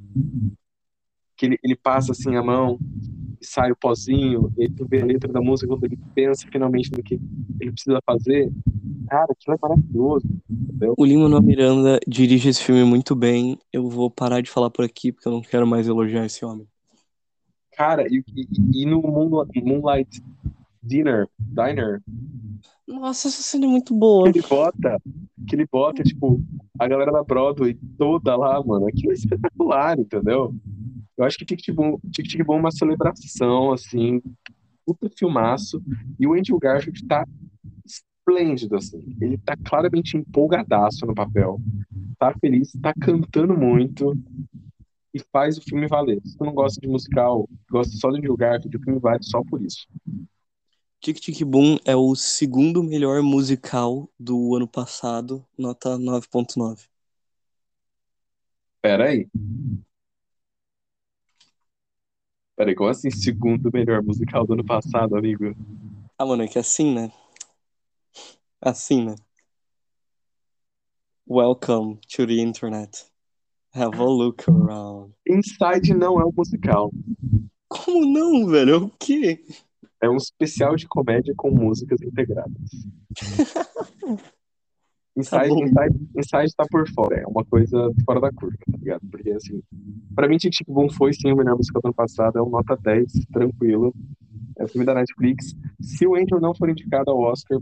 que ele, ele passa assim a mão, e sai o pozinho, e tu vê a letra da música quando ele pensa finalmente no que ele precisa fazer. Cara, aquilo é maravilhoso, entendeu? O Lin-Manuel Miranda dirige esse filme muito bem. Eu vou parar de falar por aqui porque eu não quero mais elogiar esse homem. Cara, e, e, e no Moonlight, Moonlight Dinner, Diner, Nossa, essa cena é muito boa. que ele bota, que ele bota, tipo, a galera da Broadway toda lá, mano, aquilo é espetacular, entendeu? Eu acho que Tic Boom, Tic Tic Boom é uma celebração, assim, puta filmaço, e o Andrew Garfield tá esplêndido, assim, ele tá claramente empolgadaço no papel, tá feliz, tá cantando muito, e faz o filme valer. Se tu não gosta de musical, gosta só do Andrew Garfield, o filme vale só por isso. Tic Tic Boom é o segundo melhor musical do ano passado, nota 9.9. Pera aí. Pera aí, como assim segundo melhor musical do ano passado, amigo? Ah, mano, é que assim, né? Assim, né? Welcome to the internet. Have a look around. Inside não é um musical. Como não, velho? É o quê? É um especial de comédia com músicas integradas. (laughs) Inside, bom. Inside, Inside tá por fora, é uma coisa fora da curva, tá ligado? Porque, assim, pra mim, Tic Tic Boom foi sim o melhor musical do ano passado, é um nota 10, tranquilo. É um filme da Netflix. Se o Andrew não for indicado ao Oscar,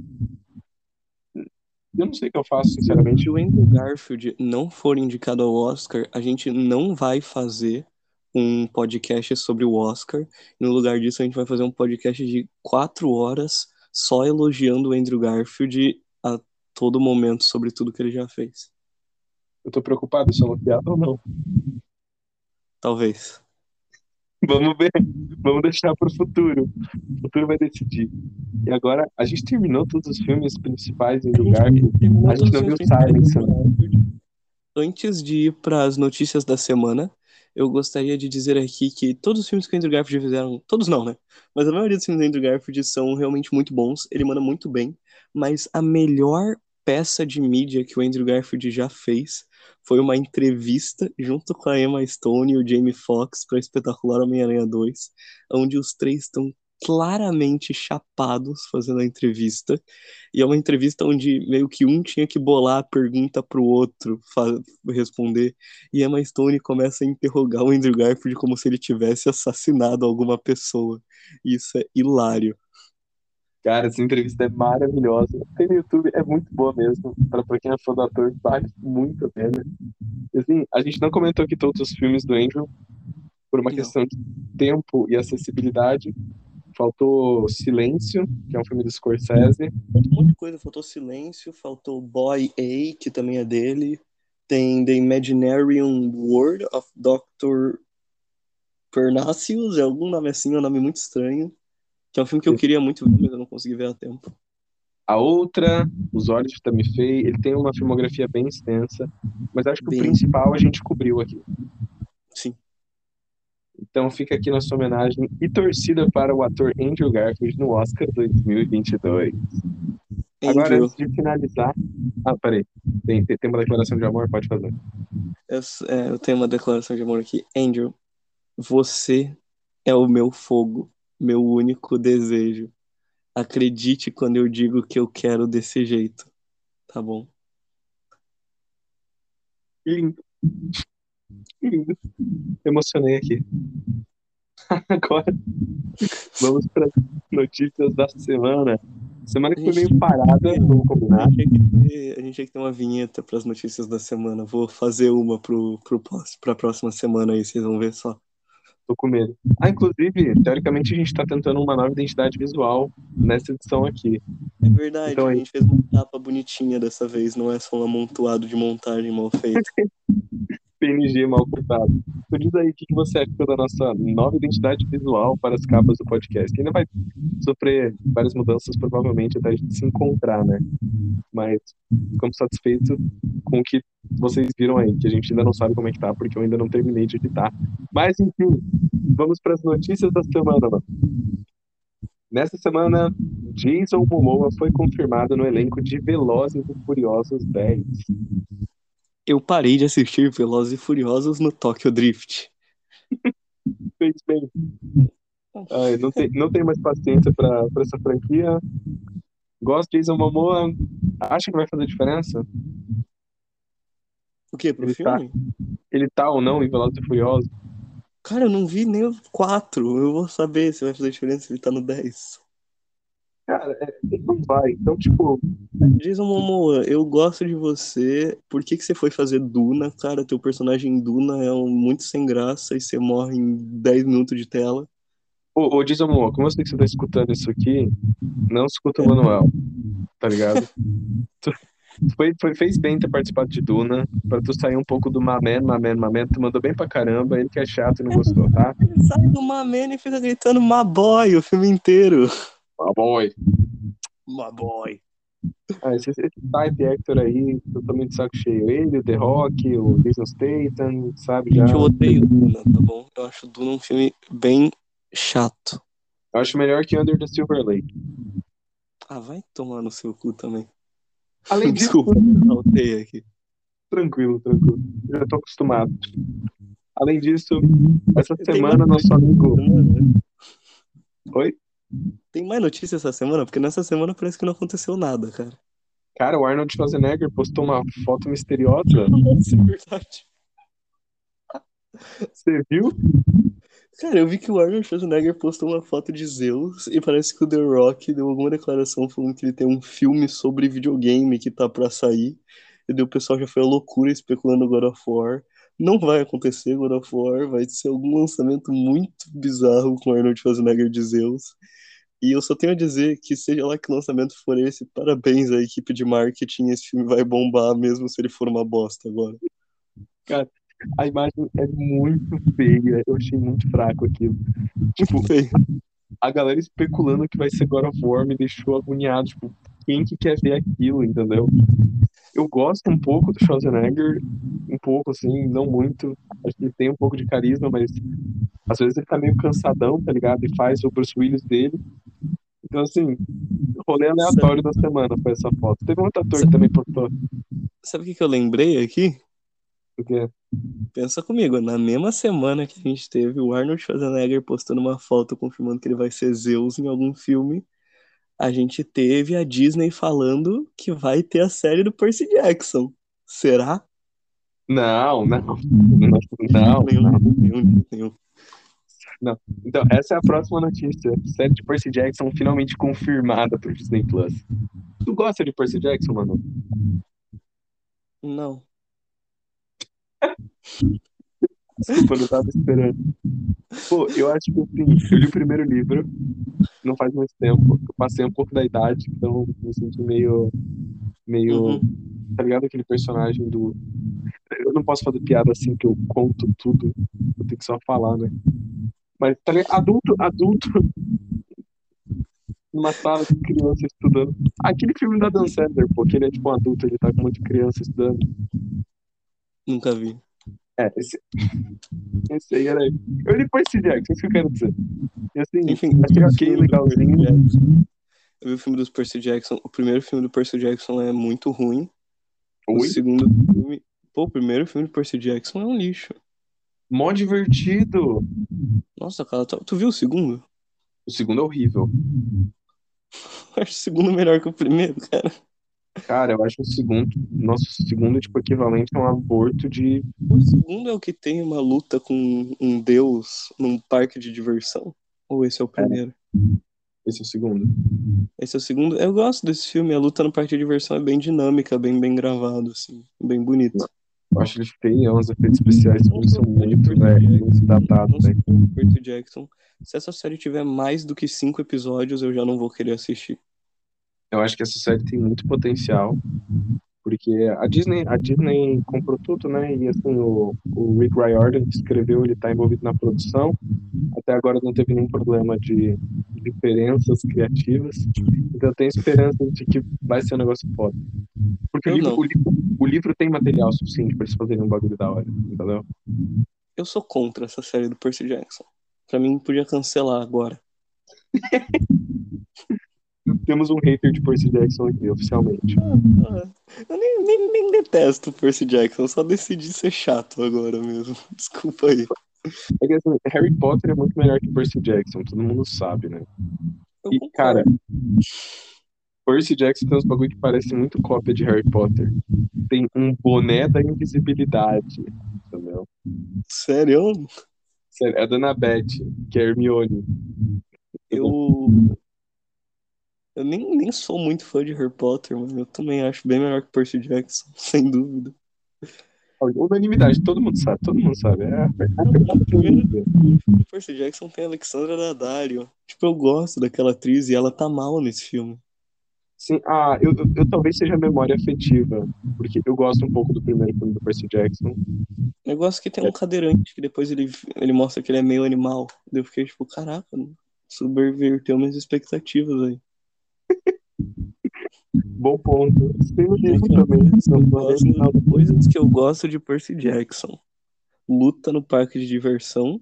eu não sei o que eu faço, sinceramente. Se o Andrew Garfield não for indicado ao Oscar, a gente não vai fazer um podcast sobre o Oscar. No lugar disso, a gente vai fazer um podcast de quatro horas só elogiando o Andrew Garfield a todo momento sobre tudo que ele já fez. Eu tô preocupado se eu elogiado ou não. Talvez. Vamos ver. Vamos deixar pro futuro. O futuro vai decidir. E agora, a gente terminou todos os filmes principais do Garfield. A gente não viu Silence, né? Antes de ir para as notícias da semana, eu gostaria de dizer aqui que todos os filmes que o Andrew Garfield fizeram, todos não, né? Mas a maioria dos filmes do Andrew Garfield são realmente muito bons, ele manda muito bem, mas a melhor peça de mídia que o Andrew Garfield já fez foi uma entrevista junto com a Emma Stone e o Jamie Foxx para Espetacular Homem-Aranha 2, onde os três estão claramente chapados fazendo a entrevista. E é uma entrevista onde meio que um tinha que bolar a pergunta pro outro responder. E Emma Stone começa a interrogar o Andrew Garfield como se ele tivesse assassinado alguma pessoa. Isso é hilário. Cara, essa entrevista é maravilhosa. Tem no YouTube, é muito boa mesmo. Pra, pra quem é fã do ator, vale muito a pena. Assim, a gente não comentou aqui todos os filmes do Andrew, por uma Não. questão de tempo e acessibilidade. Faltou Silêncio, que é um filme do Scorsese. Faltou um monte de coisa, faltou Silêncio, faltou Boy A, que também é dele. Tem The Imaginarium World of Dr. Pernacius, é algum nome assim, é um nome muito estranho. Que é um filme que eu queria muito ver, mas eu não consegui ver a tempo. A outra, Os Olhos de Tammy Faye, ele tem uma filmografia bem extensa, mas acho que Bem. o principal a gente cobriu aqui. Sim. Então fica aqui nossa homenagem e torcida para o ator Andrew Garfield no Oscar 2022. Agora, Andrew, antes de finalizar. Ah, peraí. Tem, tem, tem uma declaração de amor? Pode fazer. eu, é, eu tenho uma declaração de amor aqui. Andrew, você é o meu fogo, meu único desejo. Acredite quando eu digo que eu quero desse jeito, tá bom? Lindo. Lindo. Emocionei aqui. (laughs) Agora, vamos para as notícias da semana. Semana que foi meio parada, vamos combinar. A gente tinha que ter, a uma vinheta para as notícias da semana. Vou fazer uma pro, pro, pra próxima semana aí, vocês vão ver só. Tô com medo. Ah, inclusive, teoricamente a gente tá tentando uma nova identidade visual nessa edição aqui. É verdade, Então a gente fez uma capa bonitinha dessa vez, não é só um amontoado de montagem mal feito. (laughs) PNG mal cortado. Então diz aí o que você achou da nossa nova identidade visual para as capas do podcast. Que ainda vai sofrer várias mudanças, provavelmente, até a gente se encontrar, né? Mas ficamos satisfeitos com o que vocês viram aí, que a gente ainda não sabe como é que tá, porque eu ainda não terminei de editar. Mas, enfim, vamos para as notícias da semana, mano. Nessa semana, Jason Momoa foi confirmado no elenco de Velozes e Furiosos 10. Eu parei de assistir Velozes e Furiosos no Tokyo Drift. fez bem. Ai, não, tem, não tem mais paciência pra pra essa franquia. Gosto de Jason Momoa. Acha que vai fazer diferença? O quê? Pro Ele tá- filme? Ele tá ou não em Velozes e Furiosos? Cara, eu não vi nem o 4. Eu vou saber se vai fazer diferença se ele tá no 10. Cara, é, ele não vai. Então, tipo, Jason Momoa, eu gosto de você. Por que que você foi fazer Duna, cara? Teu personagem Duna é um muito sem graça e você morre em 10 minutos de tela. ô, ô Jason Momoa, como eu sei que você tá escutando isso aqui, não escuta o Manuel, tá ligado? (laughs) Foi, foi, fez bem ter participado de Duna, pra tu sair um pouco do Mamen, Mamen, Mamen. Tu mandou bem pra caramba, ele que é chato e não gostou, tá? Ele sai do Mamene e fica gritando Maboy o filme inteiro. Ah, boy. Maboy. Ah, esse, esse type actor aí, totalmente de saco cheio. Ele, o The Rock, o Jason Statham, sabe? Já. Gente, eu odeio Duna, tá bom? Eu acho Duna um filme bem chato. Eu acho melhor que Under the Silver Lake. Ah, vai tomar no seu cu também. Além (laughs) disso, Desculpa, aqui. tranquilo, tranquilo. Já tô acostumado. Além disso, essa Tem semana nosso amigo. semana? Oi? Tem mais notícia essa semana? Porque nessa semana parece que não aconteceu nada, cara. Cara, o Arnold Schwarzenegger postou uma foto misteriosa. (laughs) Nossa, é verdade. Você viu? Cara, eu vi que o Arnold Schwarzenegger postou uma foto de Zeus e parece que o The Rock deu alguma declaração falando que ele tem um filme sobre videogame que tá pra sair. E daí o pessoal já foi à loucura especulando God of War. Não vai acontecer God of War, vai ser algum lançamento muito bizarro com o Arnold Schwarzenegger de Zeus. E eu só tenho a dizer que seja lá que lançamento for esse, parabéns à equipe de marketing, esse filme vai bombar mesmo se ele for uma bosta agora. A imagem é muito feia. Eu achei muito fraco aquilo. Tipo, Feio. a galera especulando que vai ser God of War me deixou agoniado. Tipo, quem que quer ver aquilo, entendeu? Eu gosto um pouco do Schwarzenegger, um pouco assim, não muito. Acho que ele tem um pouco de carisma, mas às vezes ele tá meio cansadão, tá ligado? E faz o Bruce Willis dele. Então, assim, rolê aleatório da semana foi essa foto. Teve um outro ator que também postou. Sabe o que que eu lembrei aqui? Porque, Pensa comigo, na mesma semana que a gente teve o Arnold Schwarzenegger postando uma foto confirmando que ele vai ser Zeus em algum filme, a gente teve a Disney falando que vai ter a série do Percy Jackson. Será? não, não, não, não. Nenhum, nenhum, nenhum. Então, essa é a próxima notícia. Série de Percy Jackson finalmente confirmada pro Disney Plus. Tu gosta de Percy Jackson, mano? Não. Desculpa, eu não tava esperando. Pô, eu acho que assim, eu li o primeiro livro, não faz muito tempo. Eu passei um pouco da idade, então me senti meio. meio. Uhum. Tá ligado? Aquele personagem do. Eu não posso fazer piada assim que eu conto tudo. Eu tenho que só falar, né? Mas tá ligado? Adulto, adulto. Numa sala de criança estudando. Aquele filme da Dan Sandler, pô, que ele é tipo um adulto, ele tá com um monte de criança estudando. Nunca vi. É, esse, esse aí era. Eu li Percy Jackson, isso que eu quero dizer. E assim, Enfim, achei o ok, filme do legalzinho. Percy Jackson. Eu vi o filme dos Percy Jackson. O primeiro filme do Percy Jackson é muito ruim. O Oi? segundo filme. Pô, o primeiro filme do Percy Jackson é um lixo. Mó divertido. Nossa, cara, tu, tu viu o segundo? O segundo é horrível. Eu (laughs) acho o segundo melhor que o primeiro, cara. Cara, eu acho o segundo. Nosso segundo, tipo, equivalente a um aborto de. O segundo é o que tem uma luta com um deus num parque de diversão? Ou esse é o primeiro? Esse é o segundo. Esse é o segundo. Eu gosto desse filme. A luta no parque de diversão é bem dinâmica, bem bem gravado, assim. Bem bonito. Eu acho ele feio, os efeitos especiais Não são muito, velho, Jackson, muito datados, velho. Percy Jackson. Se essa série tiver mais do que cinco episódios, eu já não vou querer assistir. Eu acho que essa série tem muito potencial, porque a Disney, a Disney comprou tudo, né? E assim, o, o Rick Riordan que escreveu, ele tá envolvido na produção. Até agora não teve nenhum problema de diferenças criativas. Então eu tenho esperança de que vai ser um negócio foda. Porque o livro, o, livro, o livro tem material suficiente pra eles fazerem um bagulho da hora, entendeu? Eu sou contra essa série do Percy Jackson. Pra mim, podia cancelar agora. (laughs) Temos um hater de Percy Jackson aqui, oficialmente. Ah, eu nem, nem, nem detesto Percy Jackson, eu só decidi ser chato agora mesmo. (laughs) Desculpa aí. É que assim, Harry Potter é muito melhor que Percy Jackson, todo mundo sabe, né? E, cara, Percy Jackson tem uns bagulho que parece muito cópia de Harry Potter. Tem um boné da invisibilidade, entendeu? Sério? Sério, é a Dona Beth, que é Hermione. Eu. Eu nem, nem sou muito fã de Harry Potter, mas eu também acho bem melhor que Percy Jackson, (laughs) sem dúvida. Unanimidade, todo mundo sabe, todo mundo sabe. É, primeiro filme do Percy Jackson tem a Alexandra Daddario. Tipo, eu gosto daquela atriz e ela tá mal nesse filme. Sim, ah, eu, eu, eu talvez seja memória afetiva, porque eu gosto um pouco do primeiro filme do Percy Jackson. Negócio que tem um cadeirante que depois ele, ele mostra que ele é meio animal. Eu fiquei tipo, caraca, subverteu minhas expectativas aí. Bom ponto. Tem o livro também. coisas que eu gosto- não, não. Coisas que eu gosto de Percy Jackson. Luta no parque de diversão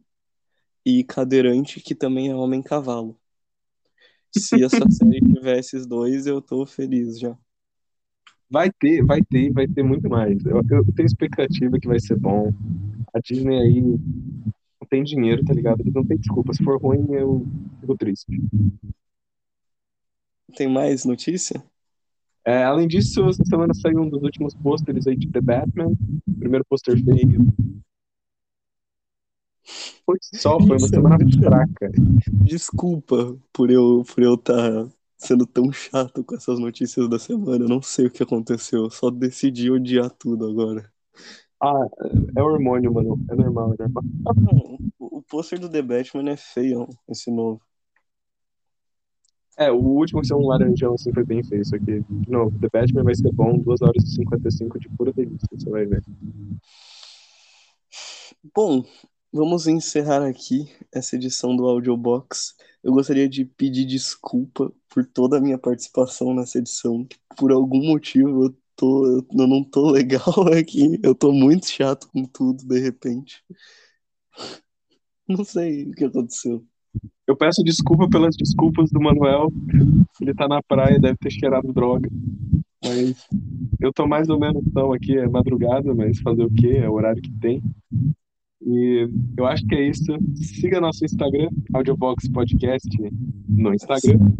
e cadeirante que também é homem-cavalo. Se essa (laughs) série tiver esses dois, eu tô feliz já. Vai ter, vai ter, vai ter muito mais. Eu, eu tenho expectativa que vai ser bom. A Disney aí não tem dinheiro, tá ligado? Eles não tem desculpa. Se for ruim, eu fico triste. Tem mais notícia? É, além disso, essa semana saiu um dos últimos pôsteres aí de The Batman. Primeiro pôster feio. Foi só, foi uma semana fraca. Desculpa por eu por eu estar sendo tão chato com essas notícias da semana. Eu não sei o que aconteceu. Eu só decidi odiar tudo agora. Ah, é hormônio, mano. É normal, é normal. O o pôster do The Batman é feio, esse novo. É, o último que ser um laranjão assim foi bem feio. Isso aqui, de novo, The Batman vai ser bom, 2 horas e 55 de pura delícia, você vai ver. Bom, vamos encerrar aqui essa edição do Audiobox. Eu gostaria de pedir desculpa por toda a minha participação nessa edição. que Por algum motivo eu, tô, eu não tô legal (laughs) aqui. Eu tô muito chato com tudo, de repente. Não sei o que aconteceu. Eu peço desculpa pelas desculpas do Manuel. Ele tá na praia, deve ter cheirado droga. Mas eu tô mais ou menos então aqui, é madrugada, mas fazer o quê? É o horário que tem. E eu acho que é isso. Siga nosso Instagram, Audiobox Podcast no Instagram.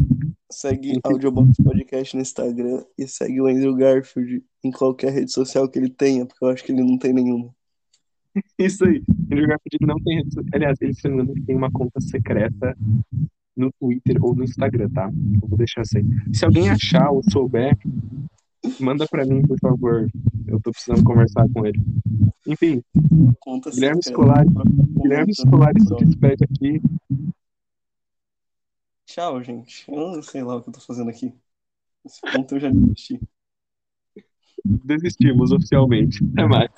Segue Audiobox Podcast no Instagram e segue o Andrew Garfield em qualquer rede social que ele tenha, porque eu acho que ele não tem nenhuma. (laughs) Isso aí. Ele Garfield não tem. Aliás, ele se não tem uma conta secreta no Twitter ou no Instagram, tá? Eu vou deixar isso aí. Se alguém achar ou souber, manda pra mim, por favor. Eu tô precisando conversar com ele. Enfim, Conta Guilherme. Scolari, Guilherme Scolari se despede aqui. Tchau, gente. Eu não sei lá o que eu tô fazendo aqui. Esse ponto eu já desisti. Desistimos oficialmente. Até mais.